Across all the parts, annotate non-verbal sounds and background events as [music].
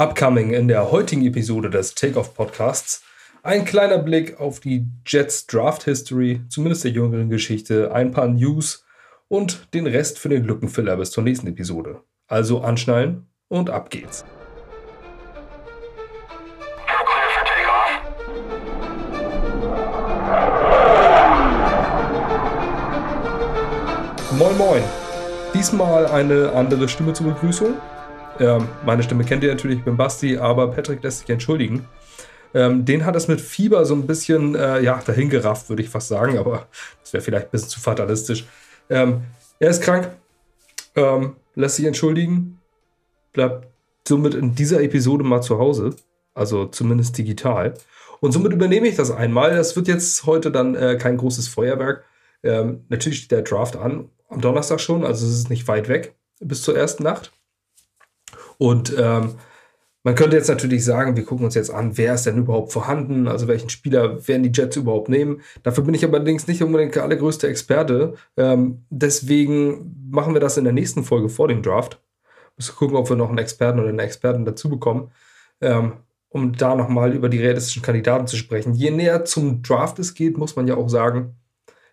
Upcoming in der heutigen Episode des Takeoff Podcasts ein kleiner Blick auf die Jets Draft History, zumindest der jüngeren Geschichte, ein paar News und den Rest für den Lückenfiller bis zur nächsten Episode. Also anschnallen und ab geht's. Moin Moin. Diesmal eine andere Stimme zur Begrüßung. Ähm, meine Stimme kennt ihr natürlich, ich bin Basti, aber Patrick lässt sich entschuldigen. Ähm, den hat es mit Fieber so ein bisschen äh, ja, dahingerafft, würde ich fast sagen, aber das wäre vielleicht ein bisschen zu fatalistisch. Ähm, er ist krank, ähm, lässt sich entschuldigen, bleibt somit in dieser Episode mal zu Hause, also zumindest digital. Und somit übernehme ich das einmal. Das wird jetzt heute dann äh, kein großes Feuerwerk. Ähm, natürlich steht der Draft an, am Donnerstag schon, also es ist nicht weit weg bis zur ersten Nacht. Und ähm, man könnte jetzt natürlich sagen, wir gucken uns jetzt an, wer ist denn überhaupt vorhanden, also welchen Spieler werden die Jets überhaupt nehmen. Dafür bin ich allerdings nicht unbedingt der allergrößte Experte. Ähm, deswegen machen wir das in der nächsten Folge vor dem Draft. Müssen gucken, ob wir noch einen Experten oder eine Expertin dazu bekommen, ähm, um da nochmal über die realistischen Kandidaten zu sprechen. Je näher zum Draft es geht, muss man ja auch sagen,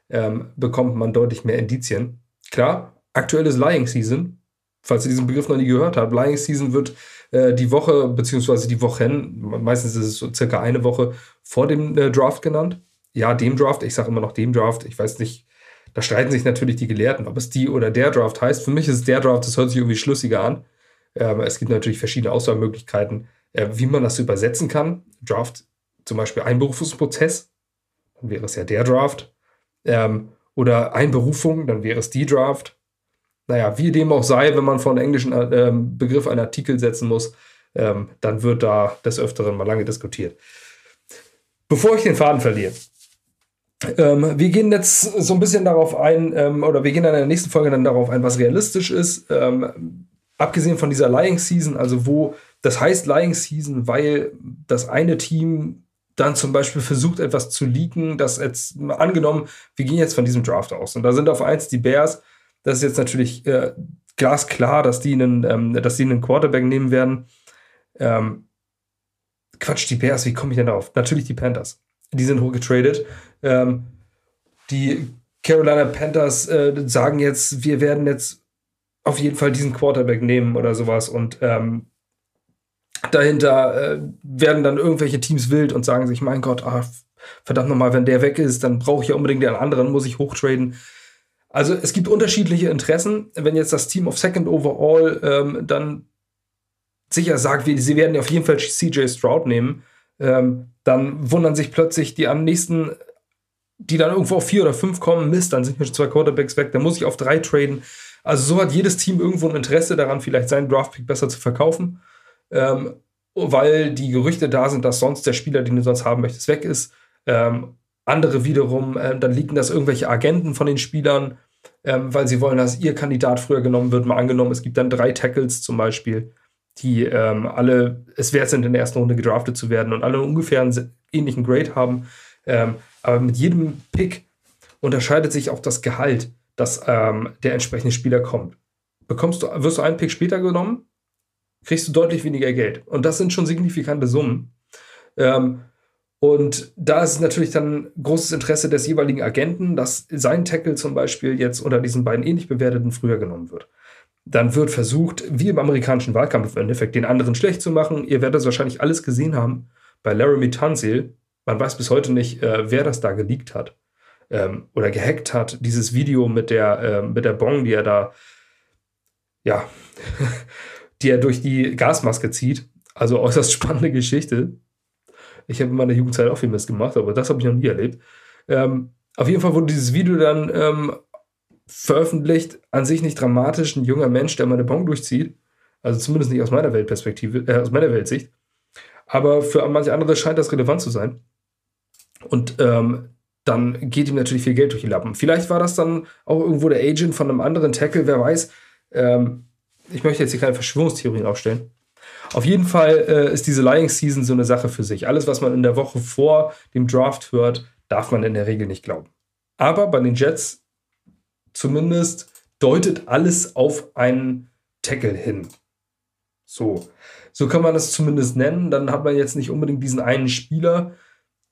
ähm, bekommt man deutlich mehr Indizien. Klar, aktuelles Lying Season, falls ihr diesen Begriff noch nie gehört habt, Lying Season wird äh, die Woche, beziehungsweise die Wochen, meistens ist es so circa eine Woche vor dem äh, Draft genannt. Ja, dem Draft, ich sage immer noch dem Draft, ich weiß nicht, da streiten sich natürlich die Gelehrten, ob es die oder der Draft heißt. Für mich ist es der Draft, das hört sich irgendwie schlüssiger an. Ähm, es gibt natürlich verschiedene Auswahlmöglichkeiten, äh, wie man das übersetzen kann. Draft, zum Beispiel Einberufungsprozess, dann wäre es ja der Draft. Ähm, oder Einberufung, dann wäre es die Draft naja, wie dem auch sei, wenn man von englischen äh, Begriff einen Artikel setzen muss, ähm, dann wird da des Öfteren mal lange diskutiert. Bevor ich den Faden verliere, ähm, wir gehen jetzt so ein bisschen darauf ein, ähm, oder wir gehen in der nächsten Folge dann darauf ein, was realistisch ist. Ähm, abgesehen von dieser Lying Season, also wo das heißt Lying Season, weil das eine Team dann zum Beispiel versucht, etwas zu leaken, das jetzt angenommen, wir gehen jetzt von diesem Draft aus. Und da sind auf eins die Bears, das ist jetzt natürlich äh, glasklar, dass die, einen, ähm, dass die einen Quarterback nehmen werden. Ähm, Quatsch, die Bears, wie komme ich denn darauf? Natürlich die Panthers. Die sind hochgetradet. Ähm, die Carolina Panthers äh, sagen jetzt, wir werden jetzt auf jeden Fall diesen Quarterback nehmen oder sowas und ähm, dahinter äh, werden dann irgendwelche Teams wild und sagen sich, mein Gott, ach, verdammt nochmal, wenn der weg ist, dann brauche ich ja unbedingt den anderen, muss ich hochtraden. Also es gibt unterschiedliche Interessen. Wenn jetzt das Team auf Second Overall ähm, dann sicher sagt, sie werden auf jeden Fall CJ Stroud nehmen, ähm, dann wundern sich plötzlich die am nächsten, die dann irgendwo auf vier oder fünf kommen, Mist, dann sind mir schon zwei Quarterbacks weg, dann muss ich auf drei traden. Also so hat jedes Team irgendwo ein Interesse daran, vielleicht seinen Draftpick besser zu verkaufen, ähm, weil die Gerüchte da sind, dass sonst der Spieler, den du sonst haben möchtest, weg ist. Ähm, andere wiederum, äh, dann liegen das irgendwelche Agenten von den Spielern ähm, weil sie wollen, dass ihr Kandidat früher genommen wird. Mal angenommen, es gibt dann drei Tackles zum Beispiel, die ähm, alle es wert sind, in der ersten Runde gedraftet zu werden und alle ungefähr einen ähnlichen Grade haben. Ähm, aber mit jedem Pick unterscheidet sich auch das Gehalt, dass ähm, der entsprechende Spieler kommt. Bekommst du, wirst du einen Pick später genommen, kriegst du deutlich weniger Geld. Und das sind schon signifikante Summen. Ähm, und da ist natürlich dann großes Interesse des jeweiligen Agenten, dass sein Tackle zum Beispiel jetzt unter diesen beiden ähnlich bewerteten früher genommen wird. Dann wird versucht, wie im amerikanischen Wahlkampf im Endeffekt, den anderen schlecht zu machen. Ihr werdet das wahrscheinlich alles gesehen haben bei Laramie Tunsil. Man weiß bis heute nicht, äh, wer das da geleakt hat ähm, oder gehackt hat. Dieses Video mit der, äh, mit der Bong, die er da, ja, [laughs] die er durch die Gasmaske zieht. Also äußerst [laughs] spannende Geschichte. Ich habe in meiner Jugendzeit auch viel Mist gemacht, aber das habe ich noch nie erlebt. Ähm, auf jeden Fall wurde dieses Video dann ähm, veröffentlicht, an sich nicht dramatisch, ein junger Mensch, der meine Bon durchzieht. Also zumindest nicht aus meiner Weltperspektive, äh, aus meiner Weltsicht. Aber für manche andere scheint das relevant zu sein. Und ähm, dann geht ihm natürlich viel Geld durch die Lappen. Vielleicht war das dann auch irgendwo der Agent von einem anderen Tackle, wer weiß. Ähm, ich möchte jetzt hier keine Verschwörungstheorien aufstellen. Auf jeden Fall äh, ist diese Lying Season so eine Sache für sich. Alles, was man in der Woche vor dem Draft hört, darf man in der Regel nicht glauben. Aber bei den Jets zumindest deutet alles auf einen Tackle hin. So. So kann man das zumindest nennen. Dann hat man jetzt nicht unbedingt diesen einen Spieler,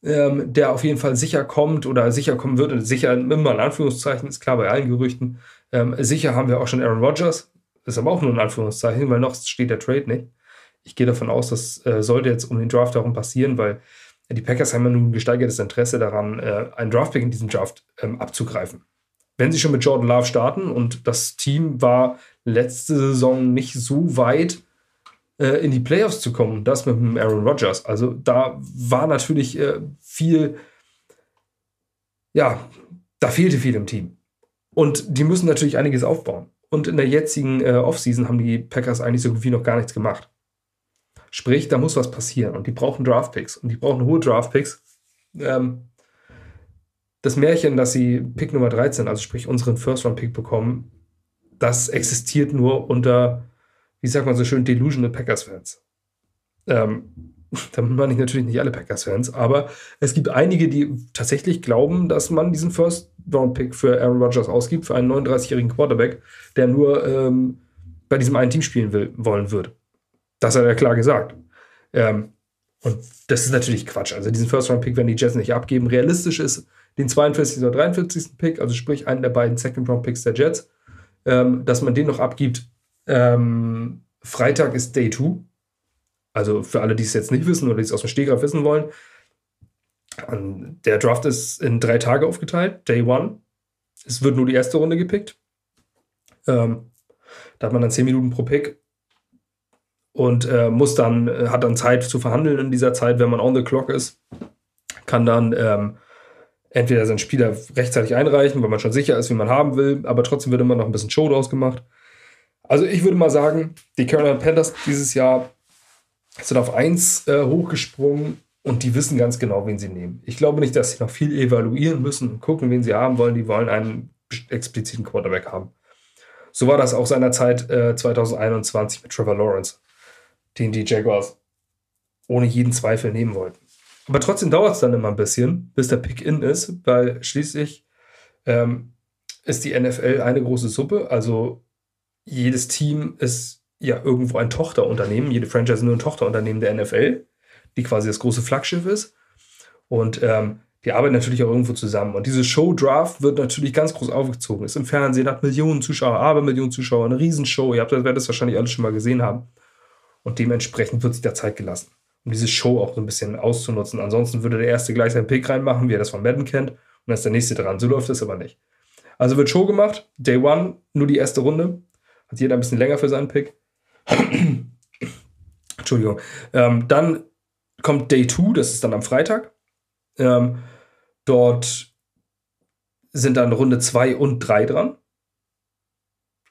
ähm, der auf jeden Fall sicher kommt oder sicher kommen wird. sicher immer in Anführungszeichen, ist klar bei allen Gerüchten. Ähm, sicher haben wir auch schon Aaron Rodgers. Ist aber auch nur in Anführungszeichen, weil noch steht der Trade nicht. Ich gehe davon aus, das äh, sollte jetzt um den Draft herum passieren, weil die Packers haben ja nun ein gesteigertes Interesse daran, äh, einen Draftpick in diesem Draft ähm, abzugreifen. Wenn sie schon mit Jordan Love starten und das Team war letzte Saison nicht so weit, äh, in die Playoffs zu kommen, das mit dem Aaron Rodgers. Also da war natürlich äh, viel, ja, da fehlte viel im Team. Und die müssen natürlich einiges aufbauen. Und in der jetzigen äh, Offseason haben die Packers eigentlich so gut wie noch gar nichts gemacht. Sprich, da muss was passieren. Und die brauchen Draftpicks. Und die brauchen hohe Draftpicks. Ähm, das Märchen, dass sie Pick Nummer 13, also sprich unseren First-Round-Pick bekommen, das existiert nur unter wie sagt man so schön, delusional Packers-Fans. Ähm, [laughs] damit meine ich natürlich nicht alle Packers-Fans, aber es gibt einige, die tatsächlich glauben, dass man diesen First-Round-Pick für Aaron Rodgers ausgibt, für einen 39-jährigen Quarterback, der nur ähm, bei diesem einen Team spielen will, wollen wird. Das hat er klar gesagt. Ähm, und das ist natürlich Quatsch. Also diesen First-Round-Pick werden die Jets nicht abgeben. Realistisch ist den 42. oder 43. Pick, also sprich einen der beiden Second-Round-Picks der Jets, ähm, dass man den noch abgibt, ähm, Freitag ist Day 2. Also für alle, die es jetzt nicht wissen oder die es aus dem Stegreif wissen wollen. Der Draft ist in drei Tage aufgeteilt. Day 1. Es wird nur die erste Runde gepickt. Ähm, da hat man dann 10 Minuten pro Pick und äh, muss dann, äh, hat dann Zeit zu verhandeln in dieser Zeit, wenn man on the clock ist. Kann dann ähm, entweder seinen Spieler rechtzeitig einreichen, weil man schon sicher ist, wie man haben will, aber trotzdem wird immer noch ein bisschen Show draus gemacht. Also ich würde mal sagen, die Carolina Panthers dieses Jahr sind auf 1 äh, hochgesprungen und die wissen ganz genau, wen sie nehmen. Ich glaube nicht, dass sie noch viel evaluieren müssen und gucken, wen sie haben wollen. Die wollen einen expliziten Quarterback haben. So war das auch seinerzeit äh, 2021 mit Trevor Lawrence, den die Jaguars ohne jeden Zweifel nehmen wollten. Aber trotzdem dauert es dann immer ein bisschen, bis der Pick-In ist, weil schließlich ähm, ist die NFL eine große Suppe. Also jedes Team ist ja irgendwo ein Tochterunternehmen. Jede Franchise ist nur ein Tochterunternehmen der NFL, die quasi das große Flaggschiff ist. Und ähm, die arbeiten natürlich auch irgendwo zusammen. Und diese Show Draft wird natürlich ganz groß aufgezogen. Ist im Fernsehen, hat Millionen Zuschauer, aber Millionen Zuschauer, eine Riesenshow. Ihr habt das, werdet das wahrscheinlich alle schon mal gesehen haben. Und dementsprechend wird sich da Zeit gelassen, um diese Show auch so ein bisschen auszunutzen. Ansonsten würde der erste gleich seinen Pick reinmachen, wie er das von Madden kennt, und dann ist der nächste dran. So läuft das aber nicht. Also wird Show gemacht, Day One, nur die erste Runde. Hat jeder ein bisschen länger für seinen Pick. [coughs] Entschuldigung. Ähm, dann kommt Day 2, das ist dann am Freitag. Ähm, dort sind dann Runde 2 und 3 dran.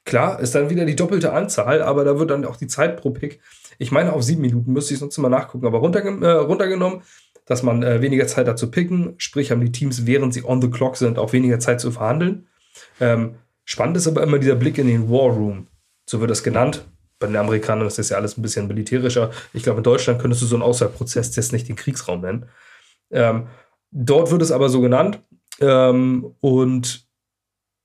Klar, ist dann wieder die doppelte Anzahl, aber da wird dann auch die Zeit pro Pick, ich meine auf sieben Minuten, müsste ich sonst mal nachgucken, aber runterge äh, runtergenommen, dass man äh, weniger Zeit hat zu picken, sprich haben die Teams, während sie on the clock sind, auch weniger Zeit zu verhandeln. Ähm, Spannend ist aber immer dieser Blick in den War Room. So wird das genannt. Bei den Amerikanern ist das ja alles ein bisschen militärischer. Ich glaube, in Deutschland könntest du so einen Auswahlprozesstest nicht den Kriegsraum nennen. Ähm, dort wird es aber so genannt. Ähm, und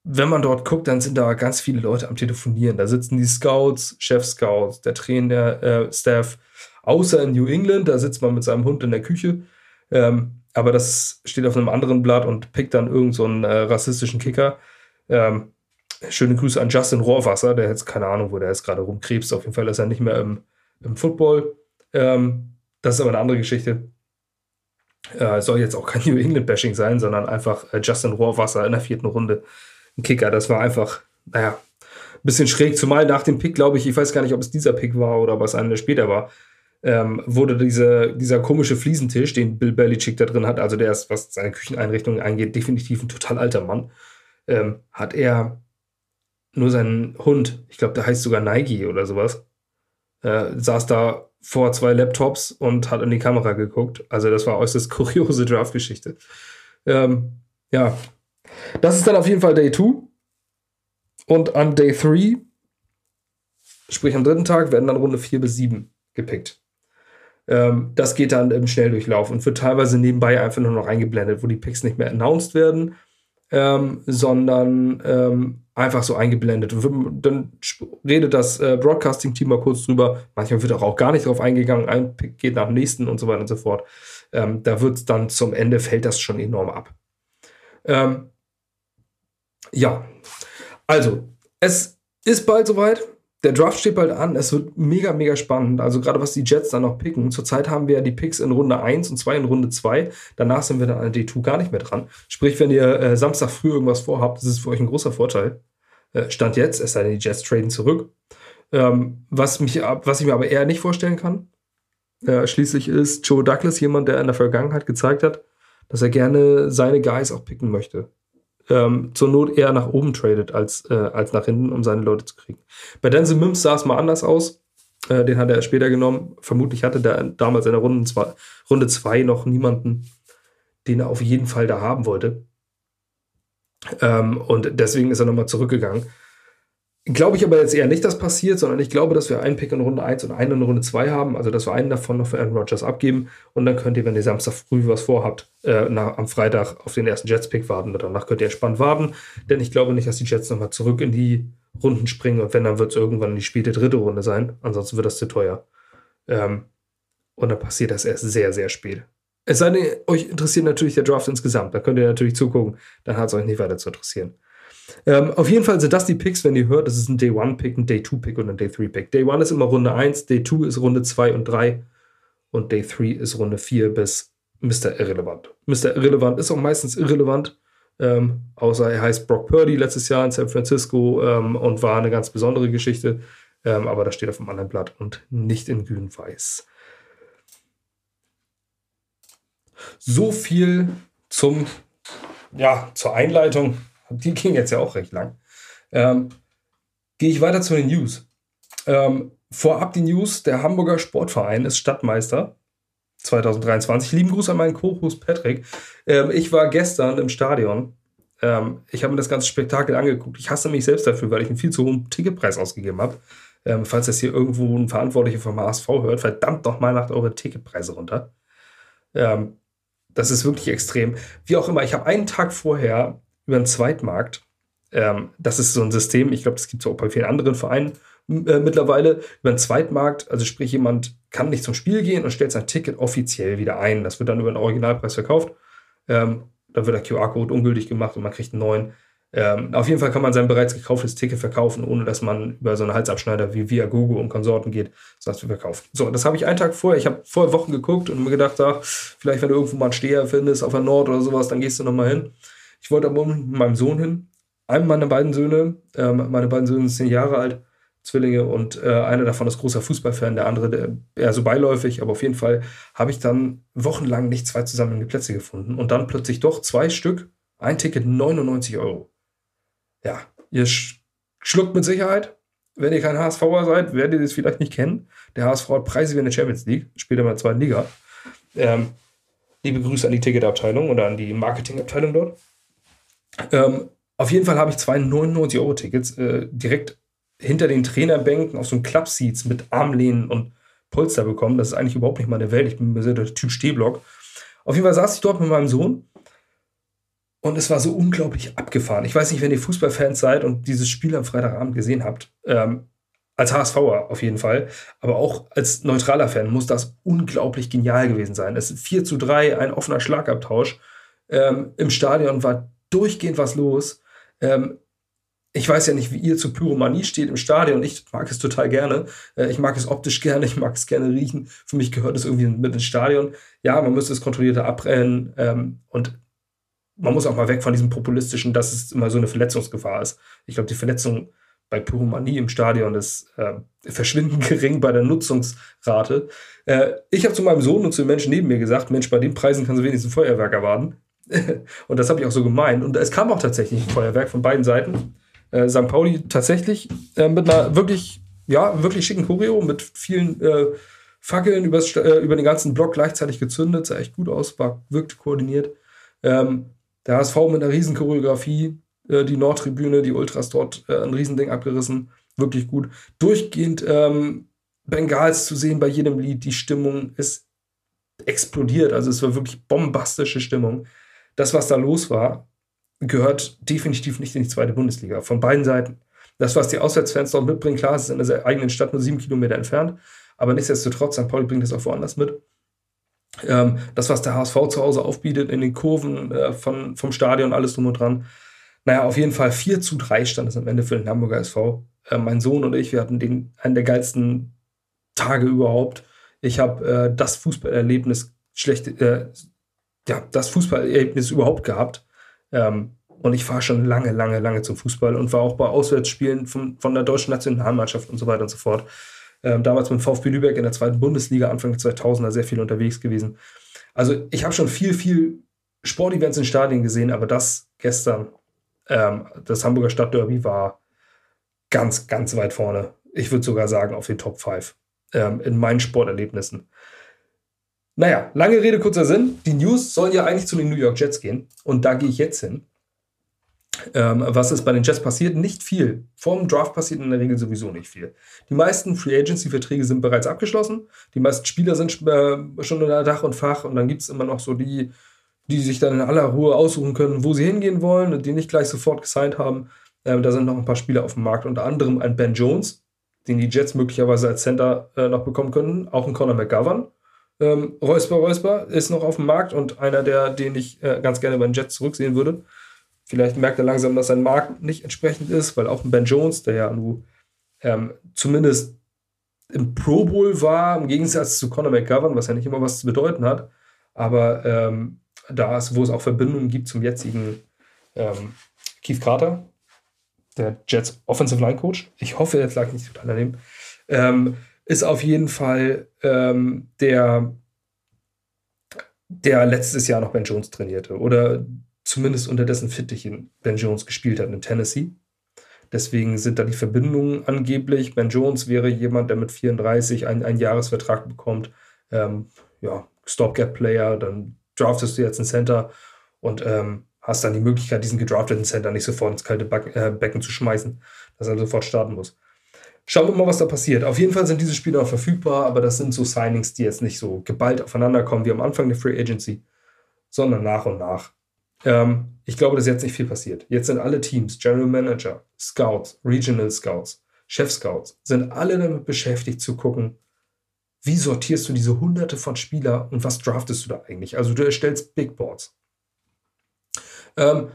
wenn man dort guckt, dann sind da ganz viele Leute am Telefonieren. Da sitzen die Scouts, Chef-Scouts, der Trainer, äh, Staff. Außer in New England, da sitzt man mit seinem Hund in der Küche. Ähm, aber das steht auf einem anderen Blatt und pickt dann irgendeinen so äh, rassistischen Kicker. Ähm, Schöne Grüße an Justin Rohrwasser, der jetzt keine Ahnung, wo der jetzt gerade rumkrebst. Auf jeden Fall ist er nicht mehr im, im Football. Ähm, das ist aber eine andere Geschichte. Äh, soll jetzt auch kein New England-Bashing sein, sondern einfach äh, Justin Rohrwasser in der vierten Runde. Ein Kicker, das war einfach, naja, ein bisschen schräg. Zumal nach dem Pick, glaube ich, ich weiß gar nicht, ob es dieser Pick war oder was einer später war, ähm, wurde diese, dieser komische Fliesentisch, den Bill Belichick da drin hat, also der ist, was seine Kücheneinrichtungen angeht, definitiv ein total alter Mann, ähm, hat er nur sein Hund, ich glaube, der heißt sogar Nike oder sowas, äh, saß da vor zwei Laptops und hat in die Kamera geguckt. Also das war äußerst [laughs] kuriose Draft-Geschichte. Ähm, ja, das ist dann auf jeden Fall Day 2. Und an Day 3, sprich am dritten Tag, werden dann Runde 4 bis 7 gepickt. Ähm, das geht dann im Schnelldurchlauf und wird teilweise nebenbei einfach nur noch eingeblendet, wo die Picks nicht mehr announced werden, ähm, sondern ähm, einfach so eingeblendet. Und dann redet das äh, Broadcasting-Team mal kurz drüber. Manchmal wird auch, gar nicht drauf eingegangen. Ein Pick geht nach dem nächsten und so weiter und so fort. Ähm, da wird dann zum Ende, fällt das schon enorm ab. Ähm, ja, also, es ist bald soweit. Der Draft steht bald an. Es wird mega, mega spannend. Also, gerade was die Jets dann noch picken. Zurzeit haben wir ja die Picks in Runde 1 und 2 in Runde 2. Danach sind wir dann an der D2 gar nicht mehr dran. Sprich, wenn ihr äh, Samstag früh irgendwas vorhabt, das ist für euch ein großer Vorteil. Äh, Stand jetzt, es sei denn, die Jets traden zurück. Ähm, was, mich, was ich mir aber eher nicht vorstellen kann, äh, schließlich ist Joe Douglas jemand, der in der Vergangenheit gezeigt hat, dass er gerne seine Guys auch picken möchte ähm, zur Not eher nach oben tradet als, äh, als nach hinten, um seine Leute zu kriegen. Bei Denzel Mims sah es mal anders aus. Äh, den hat er später genommen. Vermutlich hatte der damals in der Runde 2 Runde zwei noch niemanden, den er auf jeden Fall da haben wollte. Ähm, und deswegen ist er nochmal zurückgegangen. Glaube ich aber jetzt eher nicht, dass passiert, sondern ich glaube, dass wir einen Pick in Runde 1 und einen in Runde 2 haben, also dass wir einen davon noch für Aaron Rodgers abgeben und dann könnt ihr, wenn ihr Samstag früh was vorhabt, äh, nach, am Freitag auf den ersten Jets-Pick warten. Danach könnt ihr entspannt warten, denn ich glaube nicht, dass die Jets nochmal zurück in die Runden springen und wenn, dann wird es irgendwann die späte dritte Runde sein, ansonsten wird das zu teuer. Ähm, und dann passiert das erst sehr, sehr spät. Es sei denn, euch interessiert natürlich der Draft insgesamt, da könnt ihr natürlich zugucken, dann hat es euch nicht weiter zu interessieren. Ähm, auf jeden Fall sind das die Picks, wenn ihr hört, das ist ein Day 1 Pick, ein Day 2 Pick und ein Day 3 Pick. Day 1 ist immer Runde 1, Day 2 ist Runde 2 und 3 und Day 3 ist Runde 4 bis Mr. Irrelevant. Mr. Irrelevant ist auch meistens irrelevant, ähm, außer er heißt Brock Purdy letztes Jahr in San Francisco ähm, und war eine ganz besondere Geschichte, ähm, aber das steht auf dem anderen Blatt und nicht in grün-weiß. So viel zum, ja, zur Einleitung [laughs] die ging jetzt ja auch recht lang. Ähm, Gehe ich weiter zu den News. Ähm, vorab die News: Der Hamburger Sportverein ist Stadtmeister 2023. Lieben Gruß an meinen Co-Host Patrick. Ähm, ich war gestern im Stadion. Ähm, ich habe mir das ganze Spektakel angeguckt. Ich hasse mich selbst dafür, weil ich einen viel zu hohen Ticketpreis ausgegeben habe. Ähm, falls das hier irgendwo ein Verantwortlicher vom HSV hört, verdammt doch mal macht eure Ticketpreise runter. Ähm, das ist wirklich extrem. Wie auch immer, ich habe einen Tag vorher über einen Zweitmarkt. Ähm, das ist so ein System, ich glaube, das gibt es auch bei vielen anderen Vereinen äh, mittlerweile. Über einen Zweitmarkt, also sprich, jemand kann nicht zum Spiel gehen und stellt sein Ticket offiziell wieder ein. Das wird dann über den Originalpreis verkauft. Ähm, dann wird der QR-Code ungültig gemacht und man kriegt einen neuen. Ähm, auf jeden Fall kann man sein bereits gekauftes Ticket verkaufen, ohne dass man über so einen Halsabschneider wie via Google und Konsorten geht, das wir verkaufen. So, das habe ich einen Tag vorher. Ich habe vor Wochen geguckt und mir gedacht, ach, vielleicht wenn du irgendwo mal einen Steher findest auf der Nord oder sowas, dann gehst du nochmal hin. Ich wollte aber mit meinem Sohn hin. Einem meiner beiden Söhne, äh, meine beiden Söhne sind zehn Jahre alt, Zwillinge, und äh, einer davon ist großer Fußballfan, der andere der, eher so beiläufig, aber auf jeden Fall habe ich dann wochenlang nicht zwei zusammenhängende Plätze gefunden und dann plötzlich doch zwei Stück, ein Ticket 99 Euro. Ja, ihr sch schluckt mit Sicherheit. Wenn ihr kein HSVer seid, werdet ihr das vielleicht nicht kennen. Der HSV hat Preise wie in der Champions League, spielt in der zweiten Liga. Ähm, liebe Grüße an die Ticketabteilung oder an die Marketingabteilung dort. Ähm, auf jeden Fall habe ich zwei 99-Euro-Tickets äh, direkt hinter den Trainerbänken auf so einem Klappseats mit Armlehnen und Polster bekommen. Das ist eigentlich überhaupt nicht meine Welt. Ich bin mir sehr der Typ Stehblock. Auf jeden Fall saß ich dort mit meinem Sohn und es war so unglaublich abgefahren. Ich weiß nicht, wenn ihr Fußballfans seid und dieses Spiel am Freitagabend gesehen habt, ähm, als HSVer auf jeden Fall, aber auch als neutraler Fan muss das unglaublich genial gewesen sein. Es ist 4 zu 3, ein offener Schlagabtausch. Ähm, Im Stadion war durchgehend was los. Ähm, ich weiß ja nicht, wie ihr zu Pyromanie steht im Stadion. Ich mag es total gerne. Äh, ich mag es optisch [laughs] gerne, ich mag es gerne riechen. Für mich gehört es irgendwie mit ins Stadion. Ja, man müsste es kontrollierter abbrennen ähm, und man muss auch mal weg von diesem populistischen, dass es immer so eine Verletzungsgefahr ist. Ich glaube, die Verletzung bei Pyromanie im Stadion ist äh, verschwindend [laughs] gering bei der Nutzungsrate. Äh, ich habe zu meinem Sohn und zu den Menschen neben mir gesagt, Mensch, bei den Preisen kannst du wenigstens ein Feuerwerk erwarten. [laughs] und das habe ich auch so gemeint. Und es kam auch tatsächlich ein Feuerwerk von beiden Seiten. Äh, St. Pauli tatsächlich äh, mit einer wirklich, ja, wirklich schicken Choreo, mit vielen äh, Fackeln übers, äh, über den ganzen Block gleichzeitig gezündet. Sah echt gut aus, war, wirkte koordiniert. Ähm, der HSV mit einer riesen Choreografie, äh, die Nordtribüne, die Ultras dort äh, ein Riesending abgerissen. Wirklich gut. Durchgehend ähm, Bengals zu sehen bei jedem Lied. Die Stimmung ist explodiert. Also es war wirklich bombastische Stimmung das, was da los war, gehört definitiv nicht in die zweite Bundesliga. Von beiden Seiten. Das, was die Auswärtsfans dort mitbringen, klar, es ist in der eigenen Stadt nur sieben Kilometer entfernt, aber nichtsdestotrotz, St. Pauli bringt das auch woanders mit. Ähm, das, was der HSV zu Hause aufbietet in den Kurven äh, von, vom Stadion, alles drum und dran. Naja, auf jeden Fall 4 zu 3 stand es am Ende für den Hamburger SV. Äh, mein Sohn und ich, wir hatten den, einen der geilsten Tage überhaupt. Ich habe äh, das Fußballerlebnis schlecht, äh, ja, das Fußballerlebnis überhaupt gehabt. Ähm, und ich fahre schon lange, lange, lange zum Fußball und war auch bei Auswärtsspielen von, von der deutschen Nationalmannschaft und so weiter und so fort. Ähm, damals mit VfB Lübeck in der zweiten Bundesliga, Anfang der 2000er, sehr viel unterwegs gewesen. Also ich habe schon viel, viel Sportevents in Stadien gesehen, aber das gestern, ähm, das Hamburger Stadtderby war ganz, ganz weit vorne. Ich würde sogar sagen auf den Top 5 ähm, in meinen Sporterlebnissen. Naja, lange Rede, kurzer Sinn. Die News sollen ja eigentlich zu den New York Jets gehen. Und da gehe ich jetzt hin. Ähm, was ist bei den Jets passiert? Nicht viel. Vor dem Draft passiert in der Regel sowieso nicht viel. Die meisten Free Agency-Verträge sind bereits abgeschlossen. Die meisten Spieler sind äh, schon unter Dach und Fach. Und dann gibt es immer noch so die, die sich dann in aller Ruhe aussuchen können, wo sie hingehen wollen und die nicht gleich sofort gesigned haben. Ähm, da sind noch ein paar Spieler auf dem Markt, unter anderem ein Ben Jones, den die Jets möglicherweise als Center äh, noch bekommen könnten. Auch ein Conor McGovern. Ähm, Räusper Räusper ist noch auf dem Markt und einer der, den ich äh, ganz gerne bei den Jets zurücksehen würde. Vielleicht merkt er langsam, dass sein Markt nicht entsprechend ist, weil auch ein Ben Jones, der ja nur ähm, zumindest im Pro Bowl war, im Gegensatz zu Conor McGovern, was ja nicht immer was zu bedeuten hat, aber ähm, da ist, wo es auch Verbindungen gibt zum jetzigen ähm, Keith Carter, der Jets Offensive Line Coach. Ich hoffe, jetzt lag nicht total daneben. Ähm, ist auf jeden Fall ähm, der, der letztes Jahr noch Ben Jones trainierte oder zumindest unter dessen Fittichen Ben Jones gespielt hat in Tennessee. Deswegen sind da die Verbindungen angeblich. Ben Jones wäre jemand, der mit 34 einen, einen Jahresvertrag bekommt. Ähm, ja, Stopgap-Player, dann draftest du jetzt einen Center und ähm, hast dann die Möglichkeit, diesen gedrafteten Center nicht sofort ins kalte Back äh, Becken zu schmeißen, dass er sofort starten muss. Schauen wir mal, was da passiert. Auf jeden Fall sind diese Spieler auch verfügbar, aber das sind so Signings, die jetzt nicht so geballt aufeinander kommen wie am Anfang der Free Agency, sondern nach und nach. Ähm, ich glaube, dass jetzt nicht viel passiert. Jetzt sind alle Teams, General Manager, Scouts, Regional Scouts, Chef Scouts, sind alle damit beschäftigt zu gucken, wie sortierst du diese hunderte von Spieler und was draftest du da eigentlich? Also du erstellst Big Boards. Ähm,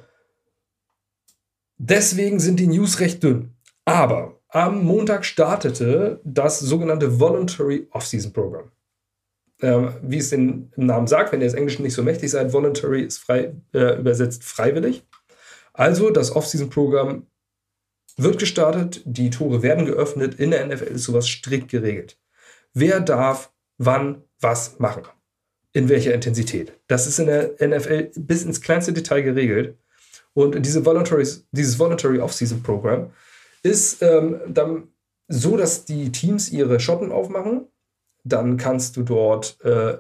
deswegen sind die News recht dünn. Aber am Montag startete das sogenannte Voluntary Off-Season Program. Ähm, wie es den, Namen sagt, wenn ihr das Englisch nicht so mächtig seid, Voluntary ist frei, äh, übersetzt freiwillig. Also das Off-Season-Programm wird gestartet, die Tore werden geöffnet. In der NFL ist sowas strikt geregelt. Wer darf wann was machen? In welcher Intensität? Das ist in der NFL bis ins kleinste Detail geregelt. Und diese Voluntary, dieses Voluntary Off-Season-Programm ist ähm, dann so, dass die Teams ihre Schotten aufmachen dann kannst du dort äh,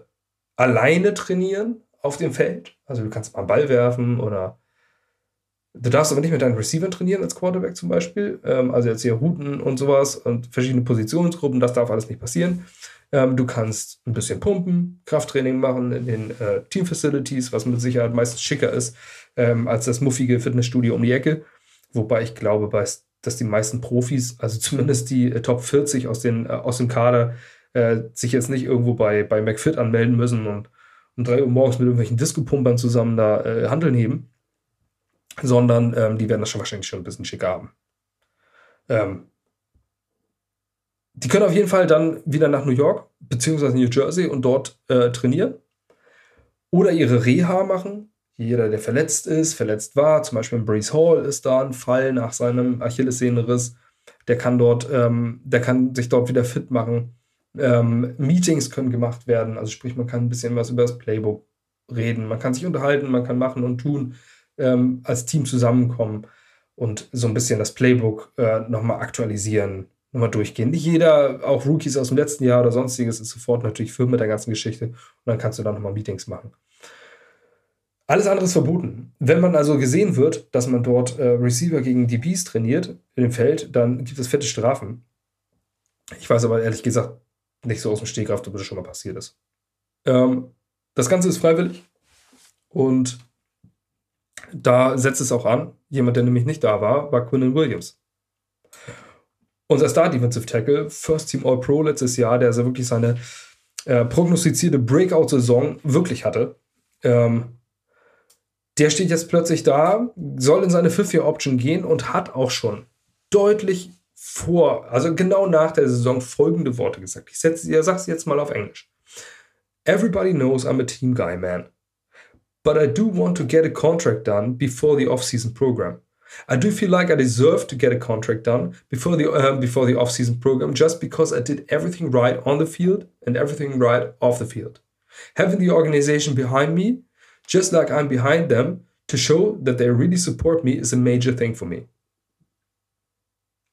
alleine trainieren auf dem Feld. Also du kannst mal einen Ball werfen oder du darfst aber nicht mit deinen Receivern trainieren als Quarterback zum Beispiel. Ähm, also jetzt hier Routen und sowas und verschiedene Positionsgruppen, das darf alles nicht passieren. Ähm, du kannst ein bisschen pumpen, Krafttraining machen in den äh, Team-Facilities, was mit Sicherheit meistens schicker ist ähm, als das muffige Fitnessstudio um die Ecke. Wobei ich glaube, dass die meisten Profis, also zumindest die äh, Top 40 aus, den, äh, aus dem Kader, äh, sich jetzt nicht irgendwo bei, bei McFit anmelden müssen und um 3 Uhr morgens mit irgendwelchen Disco-Pumpern zusammen da äh, Handeln heben, sondern ähm, die werden das schon wahrscheinlich schon ein bisschen schicker haben. Ähm, die können auf jeden Fall dann wieder nach New York beziehungsweise New Jersey und dort äh, trainieren oder ihre Reha machen. Jeder, der verletzt ist, verletzt war, zum Beispiel Breeze Hall ist da ein Fall nach seinem Achillessehnenriss, der kann dort, ähm, der kann sich dort wieder fit machen. Ähm, Meetings können gemacht werden, also sprich, man kann ein bisschen was über das Playbook reden, man kann sich unterhalten, man kann machen und tun, ähm, als Team zusammenkommen und so ein bisschen das Playbook äh, nochmal aktualisieren, nochmal durchgehen. Nicht jeder, auch Rookies aus dem letzten Jahr oder sonstiges, ist sofort natürlich firm mit der ganzen Geschichte und dann kannst du da nochmal Meetings machen. Alles andere ist verboten. Wenn man also gesehen wird, dass man dort äh, Receiver gegen DBs trainiert in dem Feld, dann gibt es fette Strafen. Ich weiß aber ehrlich gesagt nicht so aus dem Stegreif, ob das schon mal passiert ist. Ähm, das Ganze ist freiwillig und Da setzt es auch an. Jemand, der nämlich nicht da war, war Quinnen Williams. Unser Star Defensive Tackle, First Team All Pro letztes Jahr, der also wirklich seine äh, prognostizierte Breakout-Saison wirklich hatte. Ähm, der steht jetzt plötzlich da, soll in seine Fifth-Year-Option gehen und hat auch schon deutlich vor, also genau nach der Saison folgende Worte gesagt. Ich setze, sage es jetzt mal auf Englisch. Everybody knows I'm a team guy, man. But I do want to get a contract done before the off-season program. I do feel like I deserve to get a contract done before the uh, before the off-season program just because I did everything right on the field and everything right off the field. Having the organization behind me, just like I'm behind them, to show that they really support me is a major thing for me.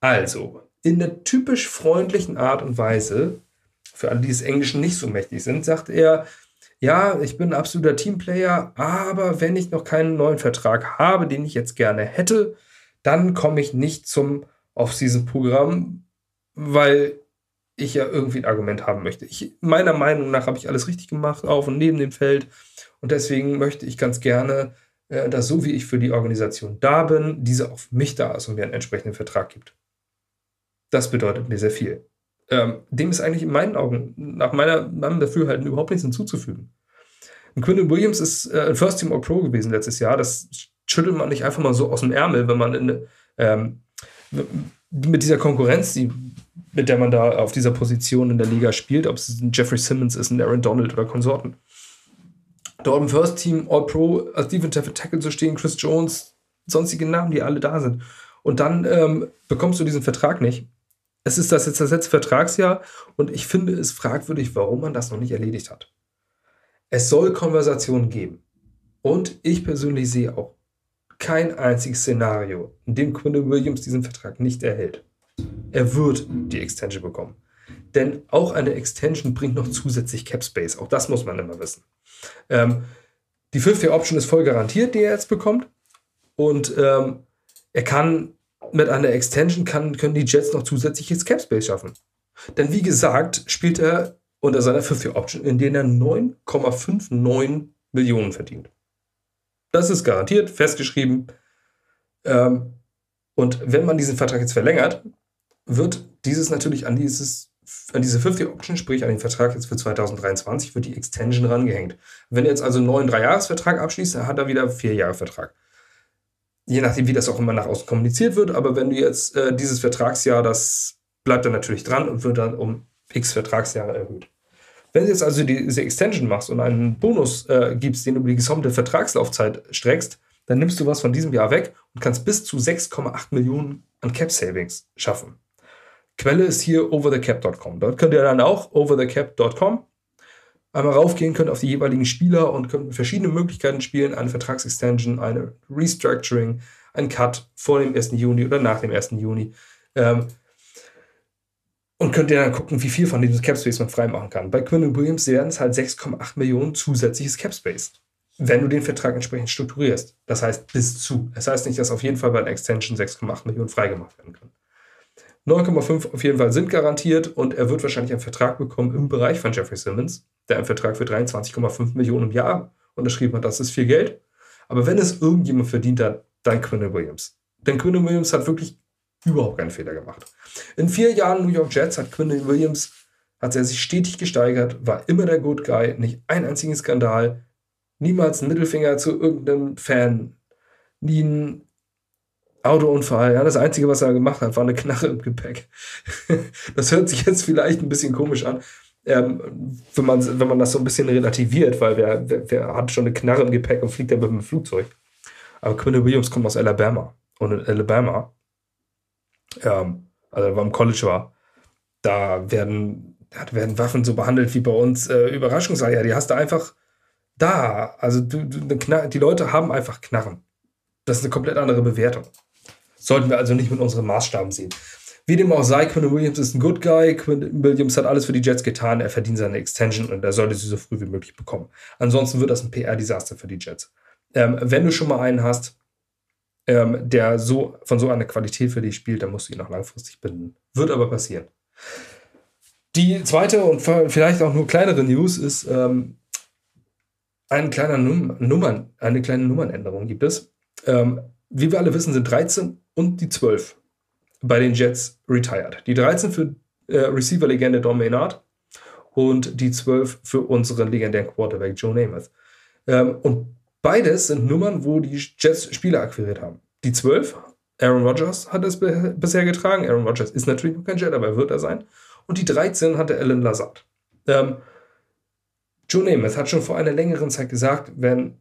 Also, in der typisch freundlichen Art und Weise, für alle, die des Englischen nicht so mächtig sind, sagt er, ja, ich bin ein absoluter Teamplayer, aber wenn ich noch keinen neuen Vertrag habe, den ich jetzt gerne hätte, dann komme ich nicht zum Off-Season-Programm, weil ich ja irgendwie ein Argument haben möchte. Ich, meiner Meinung nach habe ich alles richtig gemacht, auf und neben dem Feld. Und deswegen möchte ich ganz gerne, äh, dass so wie ich für die Organisation da bin, diese auf mich da ist und mir einen entsprechenden Vertrag gibt. Das bedeutet mir sehr viel. Ähm, dem ist eigentlich in meinen Augen, nach meiner, meinem Dafürhalten, überhaupt nichts hinzuzufügen. Und Quinton Williams ist äh, ein First Team All-Pro gewesen letztes Jahr. Das schüttelt man nicht einfach mal so aus dem Ärmel, wenn man in, ähm, mit dieser Konkurrenz, die, mit der man da auf dieser Position in der Liga spielt, ob es ein Jeffrey Simmons ist, ein Aaron Donald oder Konsorten. Dort im First Team All-Pro als Defensive Tackle zu stehen, Chris Jones, sonstige Namen, die alle da sind. Und dann ähm, bekommst du diesen Vertrag nicht es ist das jetzt das letzte Vertragsjahr und ich finde es fragwürdig, warum man das noch nicht erledigt hat. Es soll Konversationen geben. Und ich persönlich sehe auch kein einziges Szenario, in dem Quinn Williams diesen Vertrag nicht erhält. Er wird die Extension bekommen. Denn auch eine Extension bringt noch zusätzlich Cap Space. Auch das muss man immer wissen. Ähm, die Fifth Year Option ist voll garantiert, die er jetzt bekommt. Und ähm, er kann mit einer Extension kann, können die Jets noch zusätzliches Capspace schaffen. Denn wie gesagt, spielt er unter seiner Fifth Option, in der er 9,59 Millionen verdient. Das ist garantiert, festgeschrieben. Ähm, und wenn man diesen Vertrag jetzt verlängert, wird dieses natürlich an dieses an diese 50 Option, sprich an den Vertrag jetzt für 2023, wird die Extension rangehängt. Wenn er jetzt also einen neuen Dreijahresvertrag abschließt, dann hat er wieder vier Jahre Vertrag je nachdem, wie das auch immer nach außen kommuniziert wird. Aber wenn du jetzt äh, dieses Vertragsjahr, das bleibt dann natürlich dran und wird dann um x Vertragsjahre erhöht. Wenn du jetzt also diese Extension machst und einen Bonus äh, gibst, den du über die gesamte Vertragslaufzeit streckst, dann nimmst du was von diesem Jahr weg und kannst bis zu 6,8 Millionen an Cap Savings schaffen. Quelle ist hier overthecap.com. Dort könnt ihr dann auch overthecap.com einmal raufgehen könnt auf die jeweiligen Spieler und könnt verschiedene Möglichkeiten spielen, eine Vertragsextension, eine Restructuring, ein Cut vor dem 1. Juni oder nach dem 1. Juni. Ähm, und könnt ihr dann gucken, wie viel von diesem Capspace man freimachen kann. Bei Quinn Williams werden es halt 6,8 Millionen zusätzliches Capspace, wenn du den Vertrag entsprechend strukturierst. Das heißt bis zu. Das heißt nicht, dass auf jeden Fall bei einer Extension 6,8 Millionen freigemacht werden können. 9,5 auf jeden Fall sind garantiert und er wird wahrscheinlich einen Vertrag bekommen im Bereich von Jeffrey Simmons, der einen Vertrag für 23,5 Millionen im Jahr unterschrieben hat. Das ist viel Geld. Aber wenn es irgendjemand verdient hat, dann Quinn Williams. Denn Quinn Williams hat wirklich überhaupt keinen Fehler gemacht. In vier Jahren New York Jets hat Quinn Williams hat er sich stetig gesteigert, war immer der Good Guy, nicht ein einzigen Skandal, niemals ein Mittelfinger zu irgendeinem Fan, nie ein Autounfall. Ja, das Einzige, was er gemacht hat, war eine Knarre im Gepäck. [laughs] das hört sich jetzt vielleicht ein bisschen komisch an, ähm, wenn, man, wenn man das so ein bisschen relativiert, weil wer, wer, wer hat schon eine Knarre im Gepäck und fliegt dann mit dem Flugzeug. Aber Quinn Williams kommt aus Alabama. Und in Alabama, ähm, also beim College war, da werden, da werden Waffen so behandelt wie bei uns äh, Überraschungseier. Die hast du einfach da. Also du, du, die Leute haben einfach Knarren. Das ist eine komplett andere Bewertung. Sollten wir also nicht mit unseren Maßstaben sehen. Wie dem auch sei, Quinn Williams ist ein Good Guy. Quinn Williams hat alles für die Jets getan. Er verdient seine Extension und er sollte sie so früh wie möglich bekommen. Ansonsten wird das ein PR-Desaster für die Jets. Ähm, wenn du schon mal einen hast, ähm, der so von so einer Qualität für dich spielt, dann musst du ihn auch langfristig binden. Wird aber passieren. Die zweite und vielleicht auch nur kleinere News ist, ähm, ein kleiner Num Nummern, eine kleine Nummernänderung gibt es. Ähm, wie wir alle wissen, sind 13 und die 12 bei den Jets retired. Die 13 für äh, Receiver-Legende Don Maynard und die 12 für unseren legendären Quarterback Joe Namath. Ähm, und beides sind Nummern, wo die Jets Spieler akquiriert haben. Die 12, Aaron Rodgers hat es bisher getragen. Aaron Rodgers ist natürlich noch kein Jet, aber er wird er sein. Und die 13 hatte Alan Lazard. Ähm, Joe Namath hat schon vor einer längeren Zeit gesagt, wenn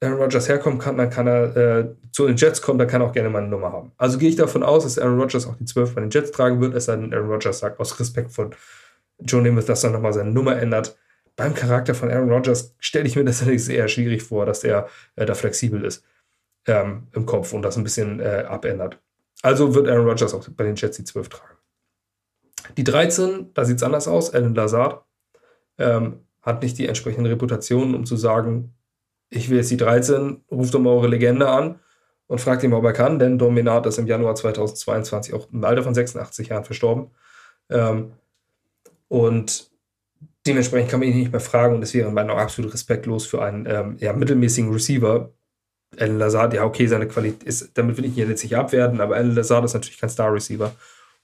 Aaron Rodgers herkommen kann, dann kann er äh, zu den Jets kommen, dann kann er auch gerne mal eine Nummer haben. Also gehe ich davon aus, dass Aaron Rodgers auch die 12 bei den Jets tragen wird, es sei denn, Aaron Rodgers sagt aus Respekt von Joe Namath, dass er nochmal seine Nummer ändert. Beim Charakter von Aaron Rodgers stelle ich mir das [laughs] allerdings eher schwierig vor, dass er äh, da flexibel ist ähm, im Kopf und das ein bisschen äh, abändert. Also wird Aaron Rodgers auch bei den Jets die 12 tragen. Die 13, da sieht es anders aus, Alan Lazard, ähm, hat nicht die entsprechende Reputation, um zu sagen, ich will jetzt die 13, ruft doch mal eure Legende an und fragt ihn, ob er kann, denn Dominat ist im Januar 2022 auch im Alter von 86 Jahren verstorben. Ähm, und dementsprechend kann man ihn nicht mehr fragen und es wäre in Augen absolut respektlos für einen ähm, ja, mittelmäßigen Receiver. Alan Lazard, ja, okay, seine Qualität ist, damit will ich ihn jetzt nicht abwerten, aber Alan Lazard ist natürlich kein Star-Receiver.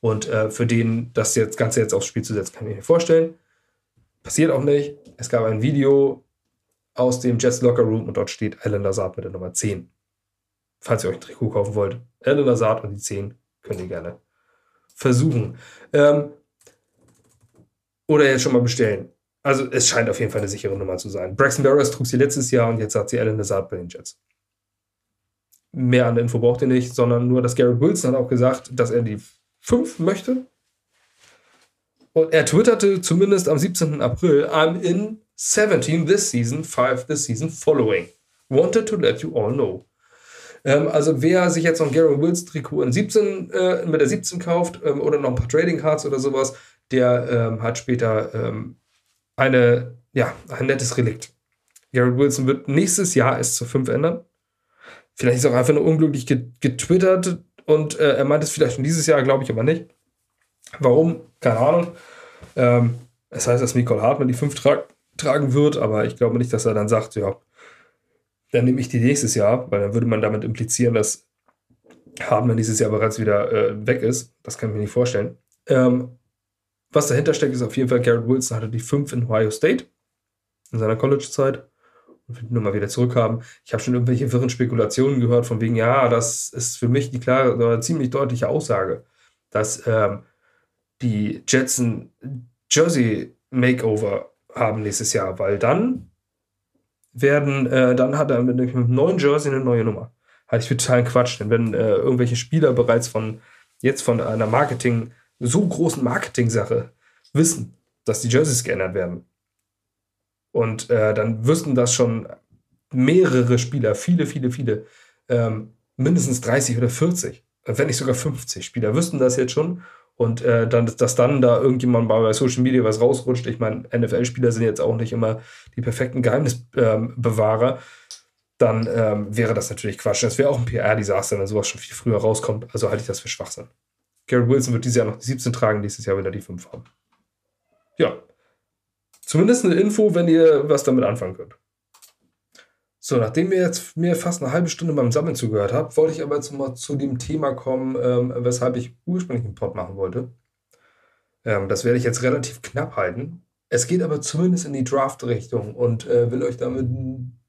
Und äh, für den das jetzt, Ganze jetzt aufs Spiel zu setzen, kann ich mir vorstellen. Passiert auch nicht. Es gab ein Video aus dem Jets Locker Room und dort steht Alan Lazard mit der Nummer 10. Falls ihr euch ein Trikot kaufen wollt. Alan Lazard und die 10 könnt ihr gerne versuchen. Ähm, oder jetzt schon mal bestellen. Also es scheint auf jeden Fall eine sichere Nummer zu sein. Braxton Barriers trug sie letztes Jahr und jetzt hat sie Alan Lazard bei den Jets. Mehr an der Info braucht ihr nicht, sondern nur, dass Garrett Wilson hat auch gesagt, dass er die 5 möchte. Und er twitterte zumindest am 17. April, I'm in 17 this season, 5 this season following. Wanted to let you all know. Ähm, also wer sich jetzt noch ein Gary Wills Trikot in 17, äh, mit der 17 kauft ähm, oder noch ein paar Trading Cards oder sowas, der ähm, hat später ähm, eine, ja, ein nettes Relikt. Gary Wilson wird nächstes Jahr es zu 5 ändern. Vielleicht ist er auch einfach nur unglücklich getwittert und äh, er meint es vielleicht schon dieses Jahr, glaube ich aber nicht. Warum? Keine Ahnung. Ähm, es heißt, dass Nicole Hartmann die 5 tra tragen wird, aber ich glaube nicht, dass er dann sagt, ja, dann nehme ich die nächstes Jahr, weil dann würde man damit implizieren, dass Hartmann dieses Jahr bereits wieder äh, weg ist. Das kann ich mir nicht vorstellen. Ähm, was dahinter steckt, ist auf jeden Fall, Garrett Wilson hatte die 5 in Ohio State in seiner College-Zeit und will die Nummer wieder zurückhaben. Ich habe schon irgendwelche wirren Spekulationen gehört, von wegen, ja, das ist für mich die klare oder ziemlich deutliche Aussage, dass ähm, die Jets ein Jersey Makeover haben nächstes Jahr, weil dann werden, äh, dann hat er mit einem neuen Jersey eine neue Nummer. Halte ich für totalen Quatsch, denn wenn äh, irgendwelche Spieler bereits von jetzt von einer Marketing, so großen Marketing-Sache wissen, dass die Jerseys geändert werden. Und äh, dann wüssten das schon mehrere Spieler, viele, viele, viele, ähm, mindestens 30 oder 40, wenn nicht sogar 50 Spieler, wüssten das jetzt schon und äh, dann, dass dann da irgendjemand mal bei Social Media was rausrutscht. Ich meine, NFL-Spieler sind jetzt auch nicht immer die perfekten Geheimnisbewahrer. Ähm, dann ähm, wäre das natürlich Quatsch. Das wäre auch ein PR-Desaster, wenn sowas schon viel früher rauskommt. Also halte ich das für Schwachsinn. Garrett Wilson wird dieses Jahr noch die 17 tragen, nächstes Jahr will er die 5 haben. Ja. Zumindest eine Info, wenn ihr was damit anfangen könnt. So, nachdem ihr jetzt mir fast eine halbe Stunde beim Sammeln zugehört habt, wollte ich aber jetzt mal zu dem Thema kommen, ähm, weshalb ich ursprünglich einen Pod machen wollte. Ähm, das werde ich jetzt relativ knapp halten. Es geht aber zumindest in die Draft-Richtung und äh, will euch damit ein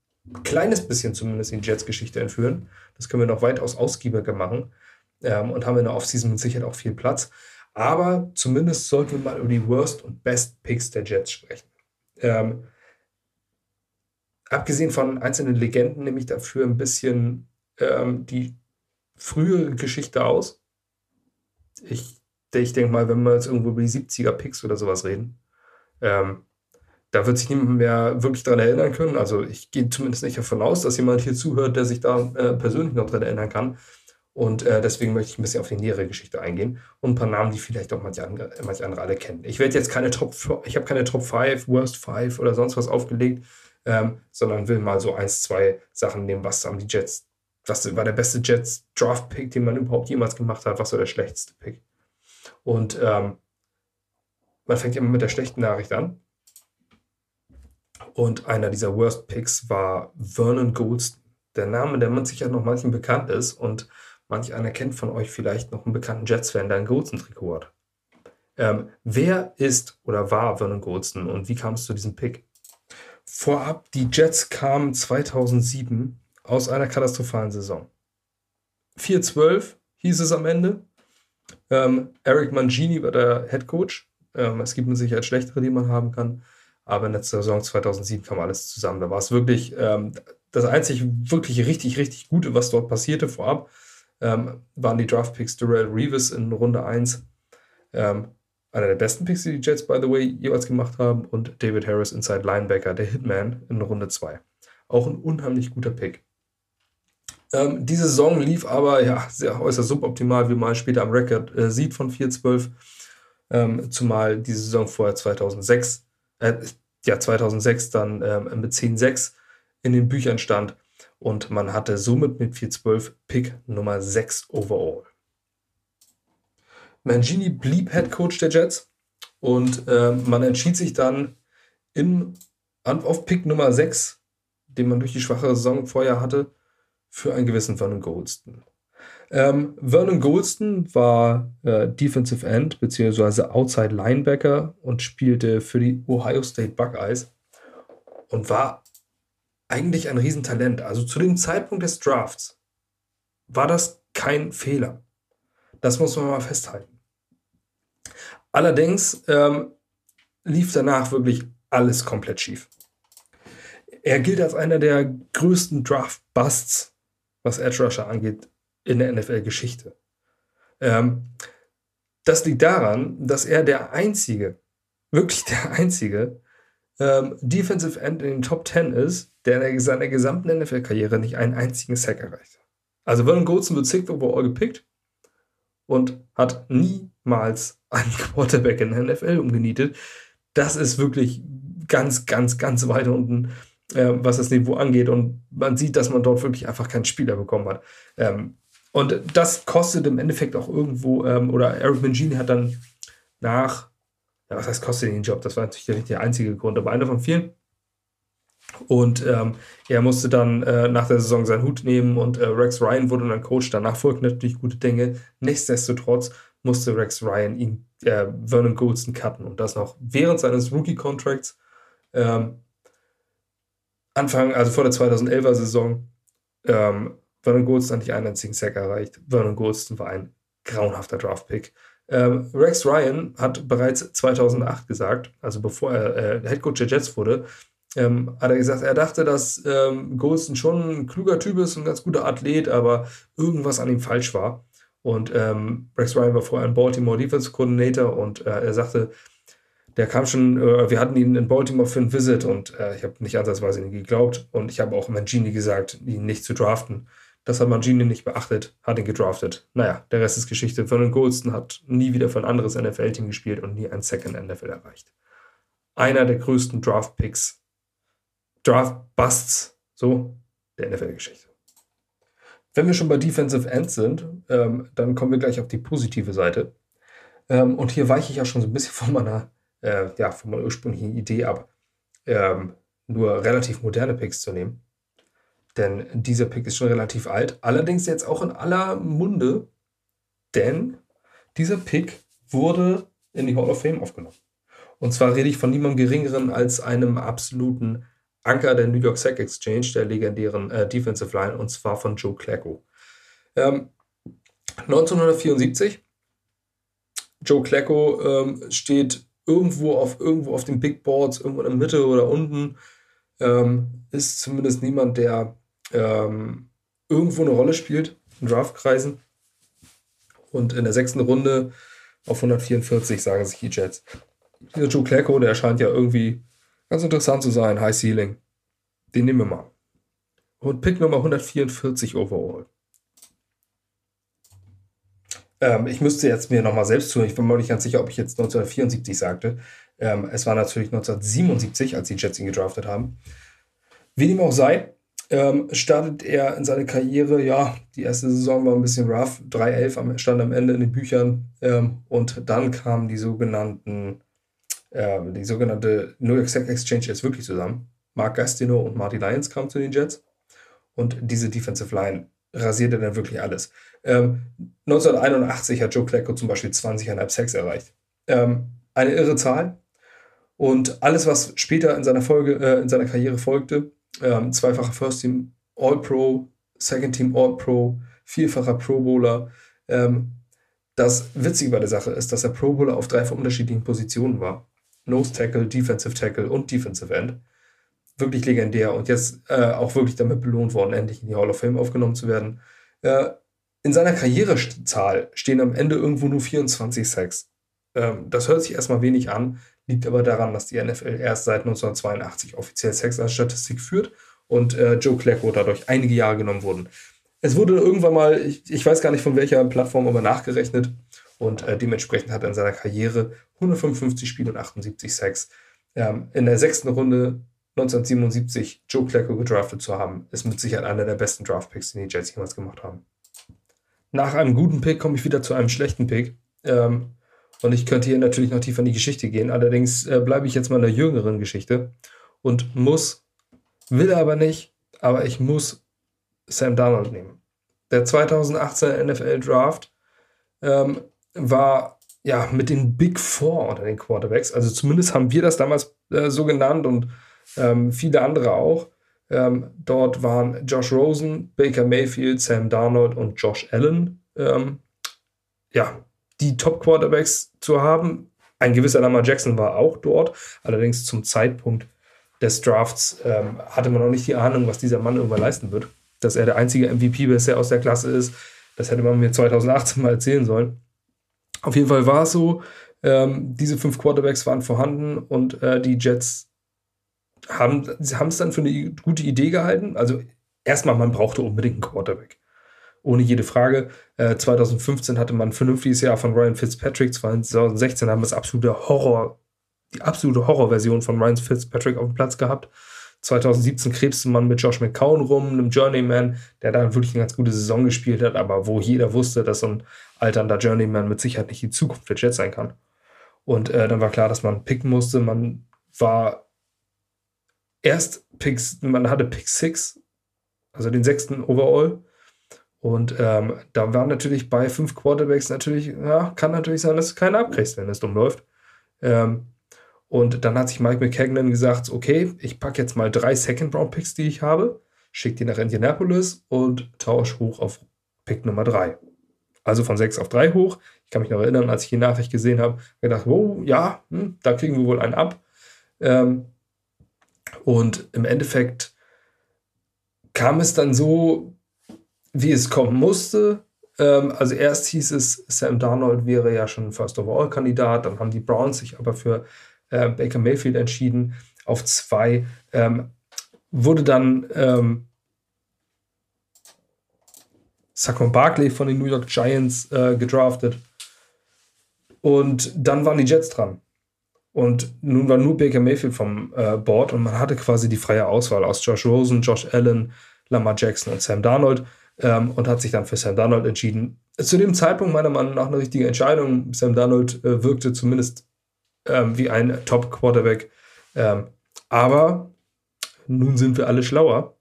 kleines bisschen zumindest in die Jets-Geschichte entführen. Das können wir noch weitaus ausgiebiger machen ähm, und haben in der Offseason mit Sicherheit auch viel Platz. Aber zumindest sollten wir mal über die Worst und Best Picks der Jets sprechen. Ähm, abgesehen von einzelnen Legenden nehme ich dafür ein bisschen ähm, die frühere Geschichte aus. Ich, ich denke mal, wenn wir jetzt irgendwo über die 70er Picks oder sowas reden, ähm, da wird sich niemand mehr wirklich daran erinnern können. Also ich gehe zumindest nicht davon aus, dass jemand hier zuhört, der sich da äh, persönlich noch daran erinnern kann. Und äh, deswegen möchte ich ein bisschen auf die nähere Geschichte eingehen und ein paar Namen, die vielleicht auch manche andere, manche andere alle kennen. Ich werde jetzt keine Top, ich habe keine Top 5, Worst 5 oder sonst was aufgelegt ähm, sondern will mal so eins, zwei Sachen nehmen, was haben die Jets, was war der beste Jets Draft Pick, den man überhaupt jemals gemacht hat, was war der schlechteste Pick. Und ähm, man fängt immer mit der schlechten Nachricht an. Und einer dieser Worst Picks war Vernon Goldston. Der Name, der man sicher noch manchen bekannt ist und manch einer kennt von euch vielleicht noch einen bekannten Jets-Fan, der ein Goldston-Trikot hat. Ähm, wer ist oder war Vernon Goldston und wie kam es zu diesem Pick? Vorab, die Jets kamen 2007 aus einer katastrophalen Saison. 4-12 hieß es am Ende. Ähm, Eric Mangini war der Head Coach. Ähm, es gibt mit Sicherheit schlechtere, die man haben kann. Aber in der Saison 2007 kam alles zusammen. Da war es wirklich ähm, das einzig wirklich richtig, richtig Gute, was dort passierte vorab, ähm, waren die Draft-Picks Durrell Reeves in Runde 1. Einer der besten Picks, die die Jets, by the way, jeweils gemacht haben. Und David Harris, Inside Linebacker, der Hitman in Runde 2. Auch ein unheimlich guter Pick. Ähm, diese Saison lief aber ja sehr äußerst suboptimal, wie man später am Record äh, sieht von 4-12. Ähm, zumal diese Saison vorher 2006, äh, ja 2006 dann ähm, mit 10-6 in den Büchern stand und man hatte somit mit 4-12 Pick Nummer 6 overall. Mangini blieb Head Coach der Jets und äh, man entschied sich dann in, auf Pick Nummer 6, den man durch die schwache Saison vorher hatte, für einen gewissen Vernon Goldston. Ähm, Vernon Goldston war äh, Defensive End bzw. Outside Linebacker und spielte für die Ohio State Buckeyes und war eigentlich ein Riesentalent. Also zu dem Zeitpunkt des Drafts war das kein Fehler. Das muss man mal festhalten. Allerdings ähm, lief danach wirklich alles komplett schief. Er gilt als einer der größten Draft-Busts was Edge Rusher angeht, in der NFL-Geschichte. Ähm, das liegt daran, dass er der einzige, wirklich der einzige ähm, Defensive End in den Top 10 ist, der in seiner gesamten NFL-Karriere nicht einen einzigen Sack erreicht. Also Vernon Golson wird sixth overall gepickt und hat niemals einen Quarterback in der NFL umgenietet. Das ist wirklich ganz, ganz, ganz weit unten äh, was das Niveau angeht. Und man sieht, dass man dort wirklich einfach keinen Spieler bekommen hat. Ähm, und das kostet im Endeffekt auch irgendwo, ähm, oder Eric Mangini hat dann nach, ja, was heißt kostet den Job? Das war natürlich nicht der einzige Grund, aber einer von vielen. Und ähm, er musste dann äh, nach der Saison seinen Hut nehmen und äh, Rex Ryan wurde dann Coach. Danach folgten natürlich gute Dinge. Nichtsdestotrotz musste Rex Ryan ihn, äh, Vernon Goldston cutten und das noch während seines Rookie-Contracts. Ähm, Anfang, also vor der 2011er Saison, ähm, Vernon Goldston hat nicht einen einzigen Sack erreicht. Vernon Goldston war ein grauenhafter Draftpick. Ähm, Rex Ryan hat bereits 2008 gesagt, also bevor er äh, Headcoach der Jets wurde, ähm, hat er gesagt, er dachte, dass ähm, Goldston schon ein kluger Typ ist, ein ganz guter Athlet, aber irgendwas an ihm falsch war. Und ähm, Rex Ryan war vorher ein Baltimore Defense Coordinator und äh, er sagte, der kam schon, äh, wir hatten ihn in Baltimore für ein Visit und äh, ich habe nicht ansatzweise ihn geglaubt und ich habe auch Mangini gesagt, ihn nicht zu draften. Das hat Mangini nicht beachtet, hat ihn gedraftet. Naja, der Rest ist Geschichte. Vernon Goldston hat nie wieder für ein anderes NFL-Team gespielt und nie ein Second NFL erreicht. Einer der größten Draft-Picks, Draft-Busts, so, der NFL-Geschichte. Wenn wir schon bei Defensive Ends sind, ähm, dann kommen wir gleich auf die positive Seite. Ähm, und hier weiche ich ja schon so ein bisschen von meiner äh, ja, von meiner ursprünglichen Idee ab, ähm, nur relativ moderne Picks zu nehmen. Denn dieser Pick ist schon relativ alt, allerdings jetzt auch in aller Munde, denn dieser Pick wurde in die Hall of Fame aufgenommen. Und zwar rede ich von niemandem Geringeren als einem absoluten Anker der New York Sack Exchange, der legendären äh, Defensive Line, und zwar von Joe Clacko. Ähm, 1974, Joe Clacko ähm, steht irgendwo auf irgendwo auf den Big Boards, irgendwo in der Mitte oder unten, ähm, ist zumindest niemand, der ähm, irgendwo eine Rolle spielt in Draftkreisen. Und in der sechsten Runde auf 144 sagen sich die Jets. Dieser Joe Clacko, der erscheint ja irgendwie ganz interessant zu sein, High Ceiling. Den nehmen wir mal. Und Pick Nummer 144 overall. Ähm, ich müsste jetzt mir nochmal selbst tun. Ich bin mir nicht ganz sicher, ob ich jetzt 1974 sagte. Ähm, es war natürlich 1977, als die Jets ihn gedraftet haben. Wie dem auch sei, ähm, startet er in seine Karriere, ja, die erste Saison war ein bisschen rough, 3-11 stand am Ende in den Büchern ähm, und dann kamen die sogenannten, äh, die sogenannte New York Sack Exchange jetzt wirklich zusammen Mark Gastineau und Marty Lyons kamen zu den Jets. Und diese Defensive Line rasierte dann wirklich alles. Ähm, 1981 hat Joe Klecko zum Beispiel 20,5 Sacks erreicht. Ähm, eine irre Zahl. Und alles, was später in seiner, Folge, äh, in seiner Karriere folgte, ähm, zweifacher First Team All-Pro, Second Team All-Pro, vierfacher Pro Bowler. Ähm, das Witzige bei der Sache ist, dass er Pro Bowler auf drei unterschiedlichen Positionen war. Nose Tackle, Defensive Tackle und Defensive End. Wirklich legendär und jetzt äh, auch wirklich damit belohnt worden, endlich in die Hall of Fame aufgenommen zu werden. Äh, in seiner Karrierezahl stehen am Ende irgendwo nur 24 Sacks. Ähm, das hört sich erstmal wenig an, liegt aber daran, dass die NFL erst seit 1982 offiziell Sex als Statistik führt und äh, Joe Klecko dadurch einige Jahre genommen wurden. Es wurde irgendwann mal, ich, ich weiß gar nicht von welcher Plattform, aber nachgerechnet und äh, dementsprechend hat er in seiner Karriere 155 Spiele und 78 Sacks. Ähm, in der sechsten Runde 1977 Joe Klecko gedraftet zu haben, ist mit Sicherheit einer der besten Draftpicks, die die Jets jemals gemacht haben. Nach einem guten Pick komme ich wieder zu einem schlechten Pick. Ähm, und ich könnte hier natürlich noch tiefer in die Geschichte gehen. Allerdings äh, bleibe ich jetzt mal in der jüngeren Geschichte und muss Will aber nicht, aber ich muss Sam Darnold nehmen. Der 2018 NFL Draft ähm, war ja mit den Big Four unter den Quarterbacks. Also zumindest haben wir das damals äh, so genannt und ähm, viele andere auch. Ähm, dort waren Josh Rosen, Baker Mayfield, Sam Darnold und Josh Allen. Ähm, ja, die Top-Quarterbacks zu haben. Ein gewisser Lamar Jackson war auch dort, allerdings zum Zeitpunkt des Drafts ähm, hatte man noch nicht die Ahnung, was dieser Mann irgendwann leisten wird. Dass er der einzige MVP bisher aus der Klasse ist, das hätte man mir 2018 mal erzählen sollen. Auf jeden Fall war es so, ähm, diese fünf Quarterbacks waren vorhanden und äh, die Jets haben es dann für eine gute Idee gehalten. Also erstmal, man brauchte unbedingt einen Quarterback. Ohne jede Frage. Äh, 2015 hatte man ein vernünftiges Jahr von Ryan Fitzpatrick. 2016 haben wir das absolute Horror die absolute Horrorversion von Ryan Fitzpatrick auf dem Platz gehabt. 2017 krebste man mit Josh McCown rum, einem Journeyman, der da wirklich eine ganz gute Saison gespielt hat, aber wo jeder wusste, dass so ein alternder Journeyman mit Sicherheit nicht die Zukunft der Jets sein kann. Und äh, dann war klar, dass man picken musste. Man war erst Picks, man hatte Pick 6, also den sechsten Overall. Und ähm, da war natürlich bei fünf Quarterbacks natürlich, ja, kann natürlich sein, dass du keinen abkriegst, wenn es dumm läuft. Ähm, und dann hat sich Mike McKagan gesagt, okay, ich packe jetzt mal drei Second-Round-Picks, die ich habe, schicke die nach Indianapolis und tausche hoch auf Pick Nummer drei. Also von sechs auf drei hoch. Ich kann mich noch erinnern, als ich die Nachricht gesehen habe, gedacht, wow, ja, hm, da kriegen wir wohl einen ab. Ähm, und im Endeffekt kam es dann so, wie es kommen musste. Ähm, also erst hieß es, Sam Darnold wäre ja schon First Overall Kandidat, dann haben die Browns sich aber für äh, Baker Mayfield entschieden auf zwei. Ähm, wurde dann ähm, Saquon Barkley von den New York Giants äh, gedraftet. Und dann waren die Jets dran. Und nun war nur Baker Mayfield vom äh, Board und man hatte quasi die freie Auswahl aus Josh Rosen, Josh Allen, Lamar Jackson und Sam Darnold ähm, und hat sich dann für Sam Darnold entschieden. Zu dem Zeitpunkt meiner Meinung nach eine richtige Entscheidung. Sam Darnold äh, wirkte zumindest ähm, wie ein Top-Quarterback. Ähm, aber nun sind wir alle schlauer.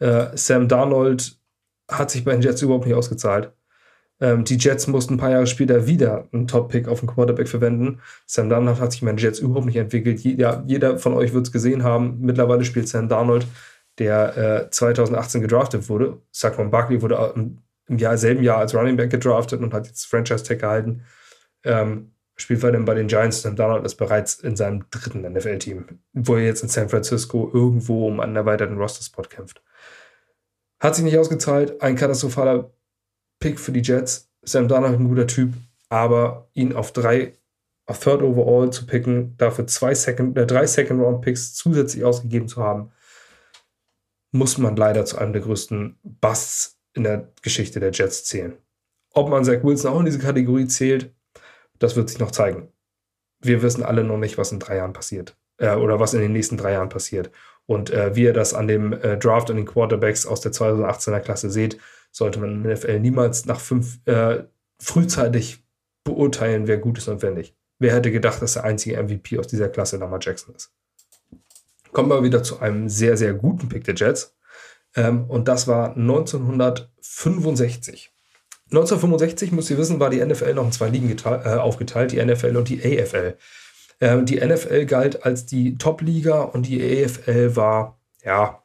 Äh, Sam Darnold hat sich bei den Jets überhaupt nicht ausgezahlt. Ähm, die Jets mussten ein paar Jahre später wieder einen Top-Pick auf den Quarterback verwenden. Sam Darnold hat sich bei den Jets überhaupt nicht entwickelt. Jeder, jeder von euch wird es gesehen haben. Mittlerweile spielt Sam Darnold, der äh, 2018 gedraftet wurde. Saquon Barkley wurde im, im Jahr, selben Jahr als Running Back gedraftet und hat jetzt Franchise-Tag gehalten. Ähm, spielt weiterhin bei den Giants. Sam Darnold ist bereits in seinem dritten NFL-Team, wo er jetzt in San Francisco irgendwo um einen erweiterten Roster-Spot kämpft. Hat sich nicht ausgezahlt. Ein katastrophaler Pick für die Jets. Sam Darnold ein guter Typ, aber ihn auf drei, auf Third Overall zu picken, dafür zwei Second, äh, drei Second-Round-Picks zusätzlich ausgegeben zu haben, muss man leider zu einem der größten Busts in der Geschichte der Jets zählen. Ob man Zach Wilson auch in diese Kategorie zählt, das wird sich noch zeigen. Wir wissen alle noch nicht, was in drei Jahren passiert. Äh, oder was in den nächsten drei Jahren passiert. Und äh, wie ihr das an dem äh, Draft und den Quarterbacks aus der 2018er Klasse seht, sollte man im NFL niemals nach fünf äh, frühzeitig beurteilen, wer gut ist und wer nicht. Wer hätte gedacht, dass der einzige MVP aus dieser Klasse Lamar Jackson ist? Kommen wir wieder zu einem sehr, sehr guten Pick der Jets. Ähm, und das war 1965. 1965, müsst ihr wissen, war die NFL noch in zwei Ligen äh, aufgeteilt, die NFL und die AFL. Ähm, die NFL galt als die Top-Liga und die AFL war, ja,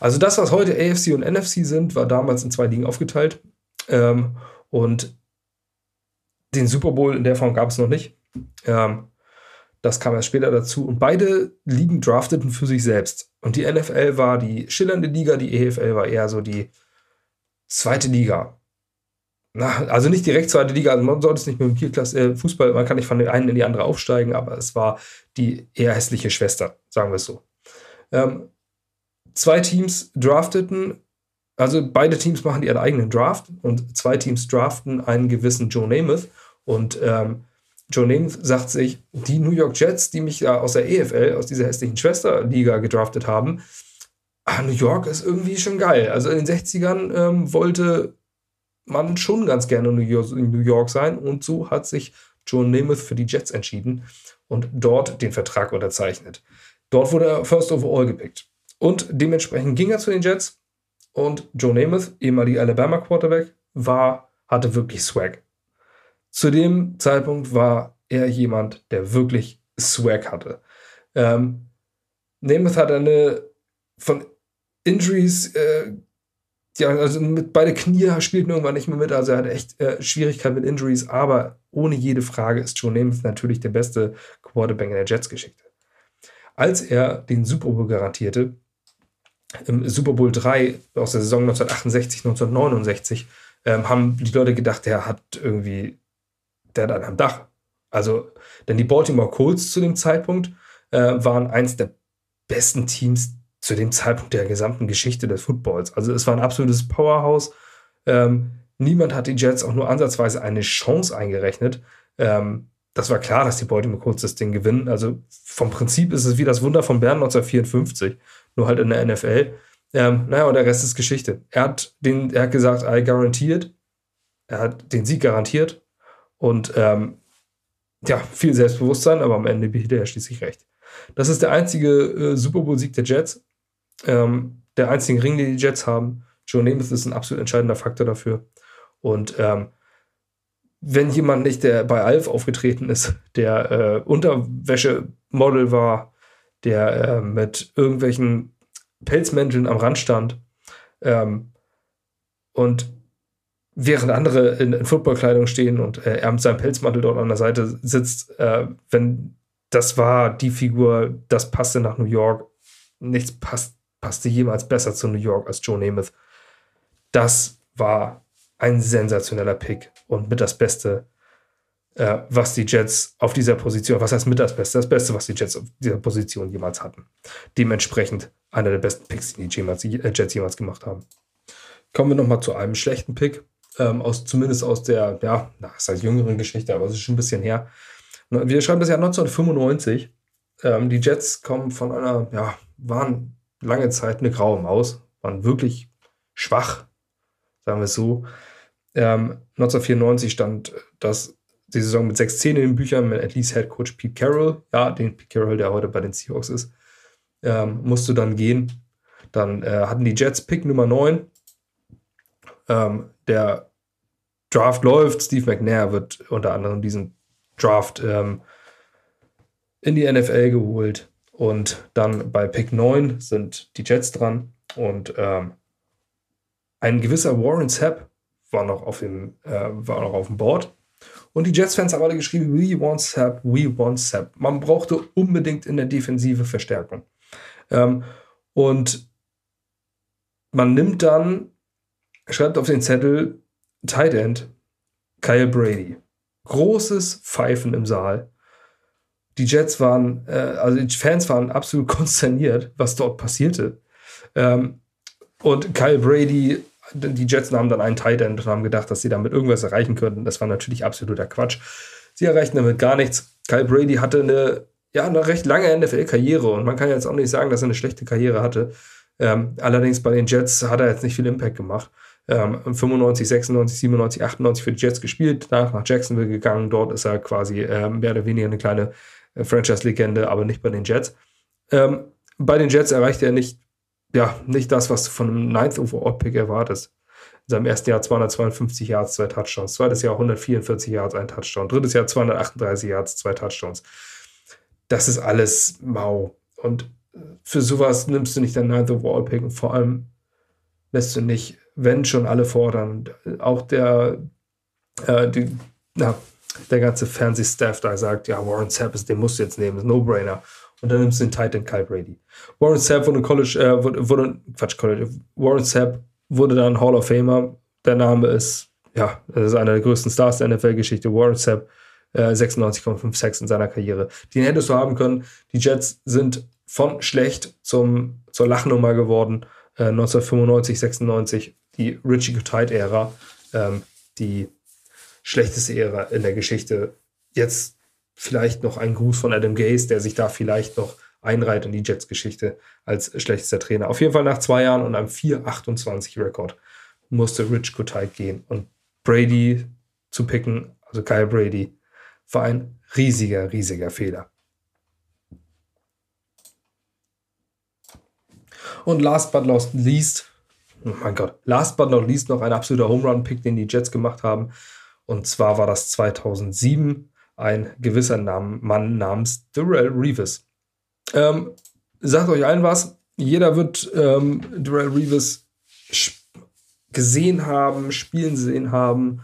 also das, was heute AFC und NFC sind, war damals in zwei Ligen aufgeteilt. Ähm, und den Super Bowl in der Form gab es noch nicht. Ähm, das kam erst später dazu. Und beide Ligen drafteten für sich selbst. Und die NFL war die schillernde Liga, die EFL war eher so die zweite Liga. Na, also nicht direkt zweite Liga, also man sollte es nicht mit dem Vierklasse äh, Fußball, man kann nicht von der einen in die andere aufsteigen, aber es war die eher hässliche Schwester, sagen wir es so. Ähm, zwei Teams drafteten, also beide Teams machen ihren eigenen Draft und zwei Teams draften einen gewissen Joe Namath und ähm, Joe Namath sagt sich, die New York Jets, die mich aus der EFL, aus dieser hässlichen Schwesterliga gedraftet haben, ah, New York ist irgendwie schon geil. Also in den 60ern ähm, wollte man schon ganz gerne in New, York, sein und so hat sich Joe Namath für die Jets entschieden und dort den Vertrag unterzeichnet. Dort wurde er First Overall gepickt. Und dementsprechend ging er zu den Jets und Joe Namath, ehemaliger Alabama Quarterback, war, hatte wirklich Swag. Zu dem Zeitpunkt war er jemand, der wirklich Swag hatte. Ähm, Namath hat eine von Injuries, äh, ja, also mit beide Knie spielten irgendwann nicht mehr mit, also er hatte echt äh, Schwierigkeiten mit Injuries, aber ohne jede Frage ist Joe Namath natürlich der beste Quarterback in der Jets-Geschichte. Als er den Super Bowl garantierte, im Super Bowl 3 aus der Saison 1968, 1969, ähm, haben die Leute gedacht, der hat irgendwie der dann am Dach. Also, denn die Baltimore Colts zu dem Zeitpunkt äh, waren eins der besten Teams zu dem Zeitpunkt der gesamten Geschichte des Footballs. Also es war ein absolutes Powerhouse. Ähm, niemand hat die Jets auch nur ansatzweise eine Chance eingerechnet. Ähm, das war klar, dass die Baltimore Colts das Ding gewinnen. Also vom Prinzip ist es wie das Wunder von Bern 1954, nur halt in der NFL. Ähm, naja, und der Rest ist Geschichte. Er hat, den, er hat gesagt, I guaranteed. Er hat den Sieg garantiert und ähm, ja, viel Selbstbewusstsein, aber am Ende behielt er schließlich recht. Das ist der einzige äh, Super Bowl-Sieg der Jets. Ähm, der einzige Ring, den die Jets haben. Joe Namath ist ein absolut entscheidender Faktor dafür. Und ähm, wenn jemand nicht der bei Alf aufgetreten ist, der äh, Unterwäschemodel war, der äh, mit irgendwelchen Pelzmänteln am Rand stand ähm, und während andere in, in Footballkleidung stehen und äh, er mit seinem Pelzmantel dort an der Seite sitzt, äh, wenn das war die Figur, das passte nach New York. Nichts passt, passte jemals besser zu New York als Joe Namath. Das war ein sensationeller Pick und mit das Beste, äh, was die Jets auf dieser Position, was heißt mit das Beste? Das Beste, was die Jets auf dieser Position jemals hatten. Dementsprechend einer der besten Picks, die die äh, Jets jemals gemacht haben. Kommen wir nochmal zu einem schlechten Pick ähm, aus, zumindest aus der, ja, na, ist halt jüngeren Geschichte, aber es ist schon ein bisschen her. Wir schreiben das Jahr 1995. Ähm, die Jets kommen von einer, ja, waren lange Zeit eine graue Maus, waren wirklich schwach, sagen wir es so. Ähm, 1994 stand das die Saison mit 6-10 in den Büchern mit at least Head Coach Pete Carroll, ja, den Pete Carroll, der heute bei den Seahawks ist, ähm, musste dann gehen. Dann äh, hatten die Jets Pick Nummer 9. Ähm, der Draft läuft. Steve McNair wird unter anderem diesen Draft ähm, in die NFL geholt. Und dann bei Pick 9 sind die Jets dran. Und ähm, ein gewisser Warren Sapp war noch auf dem, äh, war noch auf dem Board. Und die Jets-Fans haben alle geschrieben, we want Sapp, we want Sapp. Man brauchte unbedingt in der Defensive Verstärkung. Ähm, und man nimmt dann schreibt auf den Zettel Tight End Kyle Brady. Großes Pfeifen im Saal. Die Jets waren, äh, also die Fans waren absolut [laughs] konsterniert, was dort passierte. Ähm, und Kyle Brady, die Jets nahmen dann einen Tight End und haben gedacht, dass sie damit irgendwas erreichen könnten. Das war natürlich absoluter Quatsch. Sie erreichten damit gar nichts. Kyle Brady hatte eine, ja, eine recht lange NFL-Karriere und man kann jetzt auch nicht sagen, dass er eine schlechte Karriere hatte. Ähm, allerdings bei den Jets hat er jetzt nicht viel Impact gemacht ähm, 95, 96, 97, 98 für die Jets gespielt, danach nach Jacksonville gegangen. Dort ist er quasi ähm, mehr oder weniger eine kleine Franchise-Legende, aber nicht bei den Jets. Ähm, bei den Jets erreichte er nicht, ja, nicht das, was du von einem Ninth Overall Pick erwartest. In seinem ersten Jahr 252 Yards, zwei Touchdowns. Zweites Jahr 144 Yards, ein Touchdown. Drittes Jahr 238 Yards, zwei Touchdowns. Das ist alles mau. Und für sowas nimmst du nicht dein Ninth Overall Pick und vor allem lässt du nicht, wenn schon alle fordern, auch der, äh, die, na, der ganze Fernsehstaff da sagt, ja, Warren Sapp ist, den musst du jetzt nehmen, ist No-Brainer. Und dann nimmst du den Titan Kyle Brady. Warren Sapp wurde College, äh, wurde, wurde, Quatsch, College, Warren Sapp wurde dann Hall of Famer. Der Name ist, ja, das ist einer der größten Stars der NFL-Geschichte. Warren Sapp, äh, 96,5 Sacks in seiner Karriere. Den hättest du haben können. Die Jets sind von schlecht zum, zur Lachnummer geworden. Äh, 1995, 96, die Richie Tide-Ära, ähm, die schlechteste Ära in der Geschichte. Jetzt vielleicht noch ein Gruß von Adam Gaze, der sich da vielleicht noch einreiht in die Jets-Geschichte als schlechtester Trainer. Auf jeden Fall nach zwei Jahren und einem 4-28-Rekord musste Rich Kotite gehen. Und Brady zu picken, also Kyle Brady, war ein riesiger, riesiger Fehler. Und last but not least, oh mein Gott, last but not least noch ein absoluter Home Run Pick, den die Jets gemacht haben. Und zwar war das 2007 ein gewisser Mann namens Darrell Reeves. Ähm, sagt euch allen was, jeder wird ähm, Darrell Reeves gesehen haben, spielen sehen haben,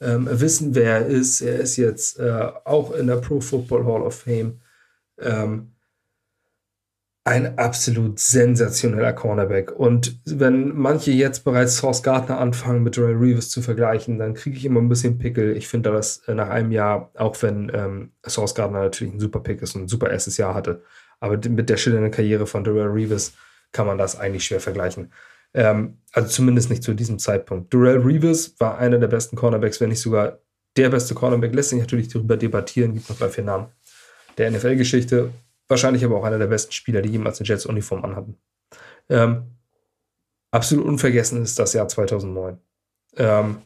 ähm, wissen, wer er ist. Er ist jetzt äh, auch in der Pro Football Hall of Fame. Ähm, ein absolut sensationeller Cornerback. Und wenn manche jetzt bereits Source Gardner anfangen, mit Darrell Reeves zu vergleichen, dann kriege ich immer ein bisschen Pickel. Ich finde das äh, nach einem Jahr, auch wenn ähm, Source Gardner natürlich ein super Pick ist und ein super erstes Jahr hatte, aber mit der schillernden Karriere von Darrell Reeves kann man das eigentlich schwer vergleichen. Ähm, also zumindest nicht zu diesem Zeitpunkt. Darrell Reeves war einer der besten Cornerbacks, wenn nicht sogar der beste Cornerback. Lässt sich natürlich darüber debattieren, gibt noch drei, vier Namen der NFL-Geschichte Wahrscheinlich aber auch einer der besten Spieler, die jemals eine Jets-Uniform anhatten. Ähm, absolut unvergessen ist das Jahr 2009. Ähm,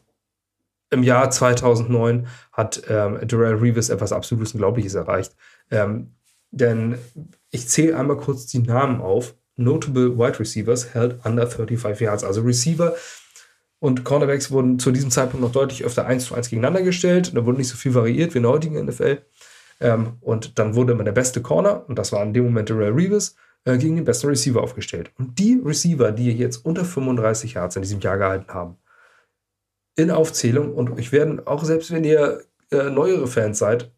Im Jahr 2009 hat ähm, Darrell Reeves etwas absolut Unglaubliches erreicht. Ähm, denn ich zähle einmal kurz die Namen auf. Notable Wide Receivers held under 35 Yards. Also Receiver und Cornerbacks wurden zu diesem Zeitpunkt noch deutlich öfter 1 zu 1 gegeneinander gestellt. Da wurde nicht so viel variiert wie in der heutigen NFL. Ähm, und dann wurde immer der beste Corner, und das war in dem Moment Ray Reeves, äh, gegen den besten Receiver aufgestellt. Und die Receiver, die jetzt unter 35 Yards in diesem Jahr gehalten haben, in Aufzählung, und euch werden, auch selbst wenn ihr äh, neuere Fans seid,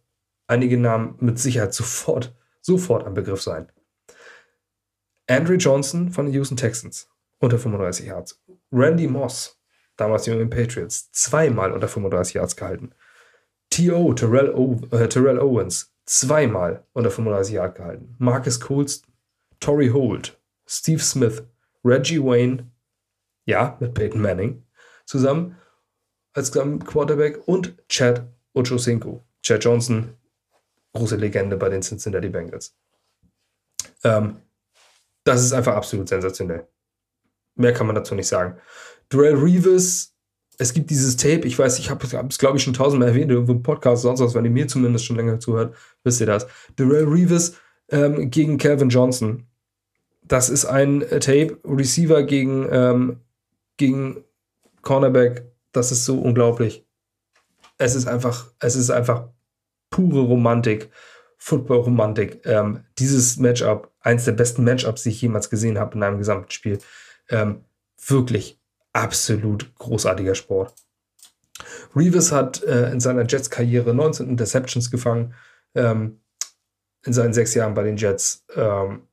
einige Namen mit Sicherheit sofort, sofort am Begriff sein. Andrew Johnson von den Houston Texans, unter 35 Yards. Randy Moss, damals die Jungen Patriots, zweimal unter 35 Yards gehalten. T.O. Terrell, äh, Terrell Owens zweimal unter 35 Yard gehalten. Marcus Colston, Torrey Holt, Steve Smith, Reggie Wayne, ja, mit Peyton Manning zusammen als Quarterback und Chad Ochocinco. Chad Johnson, große Legende bei den Cincinnati Bengals. Ähm, das ist einfach absolut sensationell. Mehr kann man dazu nicht sagen. Darrell Reeves es gibt dieses Tape, ich weiß, ich habe es, glaube ich, schon tausendmal erwähnt, irgendwo im Podcast, sonst was, wenn ihr mir zumindest schon länger zuhört, wisst ihr das. Darrell Reeves ähm, gegen Calvin Johnson. Das ist ein äh, Tape, Receiver gegen, ähm, gegen Cornerback. Das ist so unglaublich. Es ist einfach, es ist einfach pure Romantik, Football-Romantik. Ähm, dieses Matchup, eins der besten Matchups, die ich jemals gesehen habe in einem gesamten Spiel. Ähm, wirklich absolut großartiger Sport. Reeves hat äh, in seiner Jets-Karriere 19 Interceptions gefangen. Ähm, in seinen sechs Jahren bei den Jets. Ähm,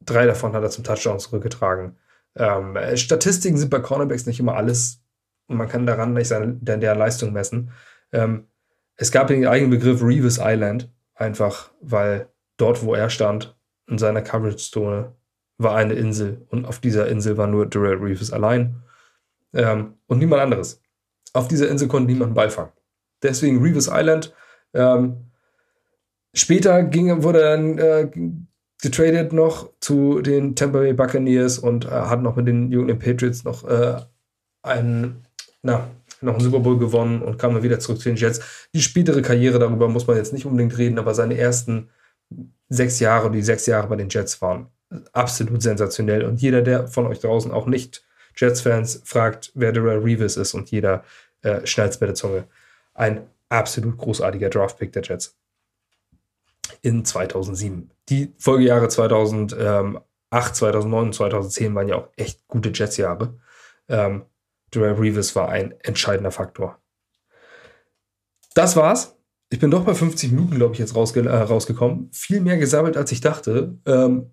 drei davon hat er zum Touchdown zurückgetragen. Ähm, Statistiken sind bei Cornerbacks nicht immer alles. Man kann daran nicht seine, der, der Leistung messen. Ähm, es gab den eigenen Begriff Reeves Island, einfach weil dort, wo er stand, in seiner Coverage-Zone, war eine Insel und auf dieser Insel war nur Darrell Reeves allein ähm, und niemand anderes. Auf dieser Insel konnte niemand beifangen. Deswegen Reeves Island. Ähm, später ging, wurde er dann äh, getradet noch zu den Tampa Bay Buccaneers und äh, hat noch mit den New Patriots noch äh, einen, na, noch einen Super Bowl gewonnen und kam dann wieder zurück zu den Jets. Die spätere Karriere, darüber muss man jetzt nicht unbedingt reden, aber seine ersten sechs Jahre, die sechs Jahre bei den Jets waren absolut sensationell. Und jeder, der von euch draußen auch nicht Jets-Fans fragt, wer Darrell Reeves ist und jeder äh, schnallt bei der Zunge. Ein absolut großartiger Draftpick der Jets. In 2007. Die Folgejahre 2008, 2009 und 2010 waren ja auch echt gute Jets-Jahre. Ähm, Darrell Reeves war ein entscheidender Faktor. Das war's. Ich bin doch bei 50 Minuten, glaube ich, jetzt rausge äh, rausgekommen. Viel mehr gesammelt, als ich dachte. Ähm,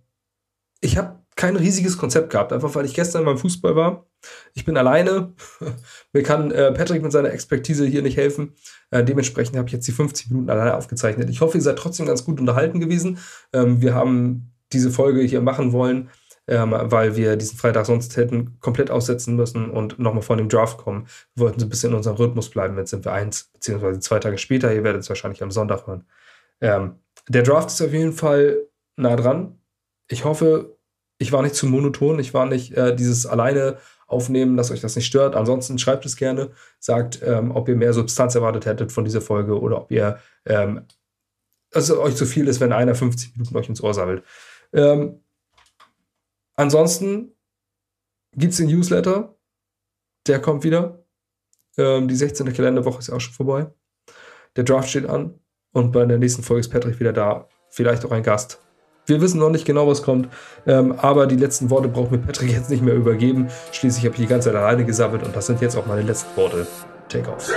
ich habe kein riesiges Konzept gehabt, einfach weil ich gestern beim Fußball war. Ich bin alleine. [laughs] Mir kann äh, Patrick mit seiner Expertise hier nicht helfen. Äh, dementsprechend habe ich jetzt die 50 Minuten alleine aufgezeichnet. Ich hoffe, ihr seid trotzdem ganz gut unterhalten gewesen. Ähm, wir haben diese Folge hier machen wollen, ähm, weil wir diesen Freitag sonst hätten komplett aussetzen müssen und nochmal von dem Draft kommen. Wir wollten so ein bisschen in unserem Rhythmus bleiben. Jetzt sind wir eins beziehungsweise zwei Tage später. Ihr werdet es wahrscheinlich am Sonntag hören. Ähm, der Draft ist auf jeden Fall nah dran. Ich hoffe, ich war nicht zu monoton, ich war nicht äh, dieses alleine aufnehmen, dass euch das nicht stört. Ansonsten schreibt es gerne, sagt, ähm, ob ihr mehr Substanz erwartet hättet von dieser Folge oder ob ihr ähm, also euch zu viel ist, wenn einer 50 Minuten euch ins Ohr sammelt. Ähm, ansonsten gibt es den Newsletter, der kommt wieder. Ähm, die 16. Kalenderwoche ist ja auch schon vorbei. Der Draft steht an und bei der nächsten Folge ist Patrick wieder da. Vielleicht auch ein Gast. Wir wissen noch nicht genau, was kommt, ähm, aber die letzten Worte braucht mir Patrick jetzt nicht mehr übergeben. Schließlich habe ich die ganze Zeit alleine gesammelt und das sind jetzt auch meine letzten Worte. Take off.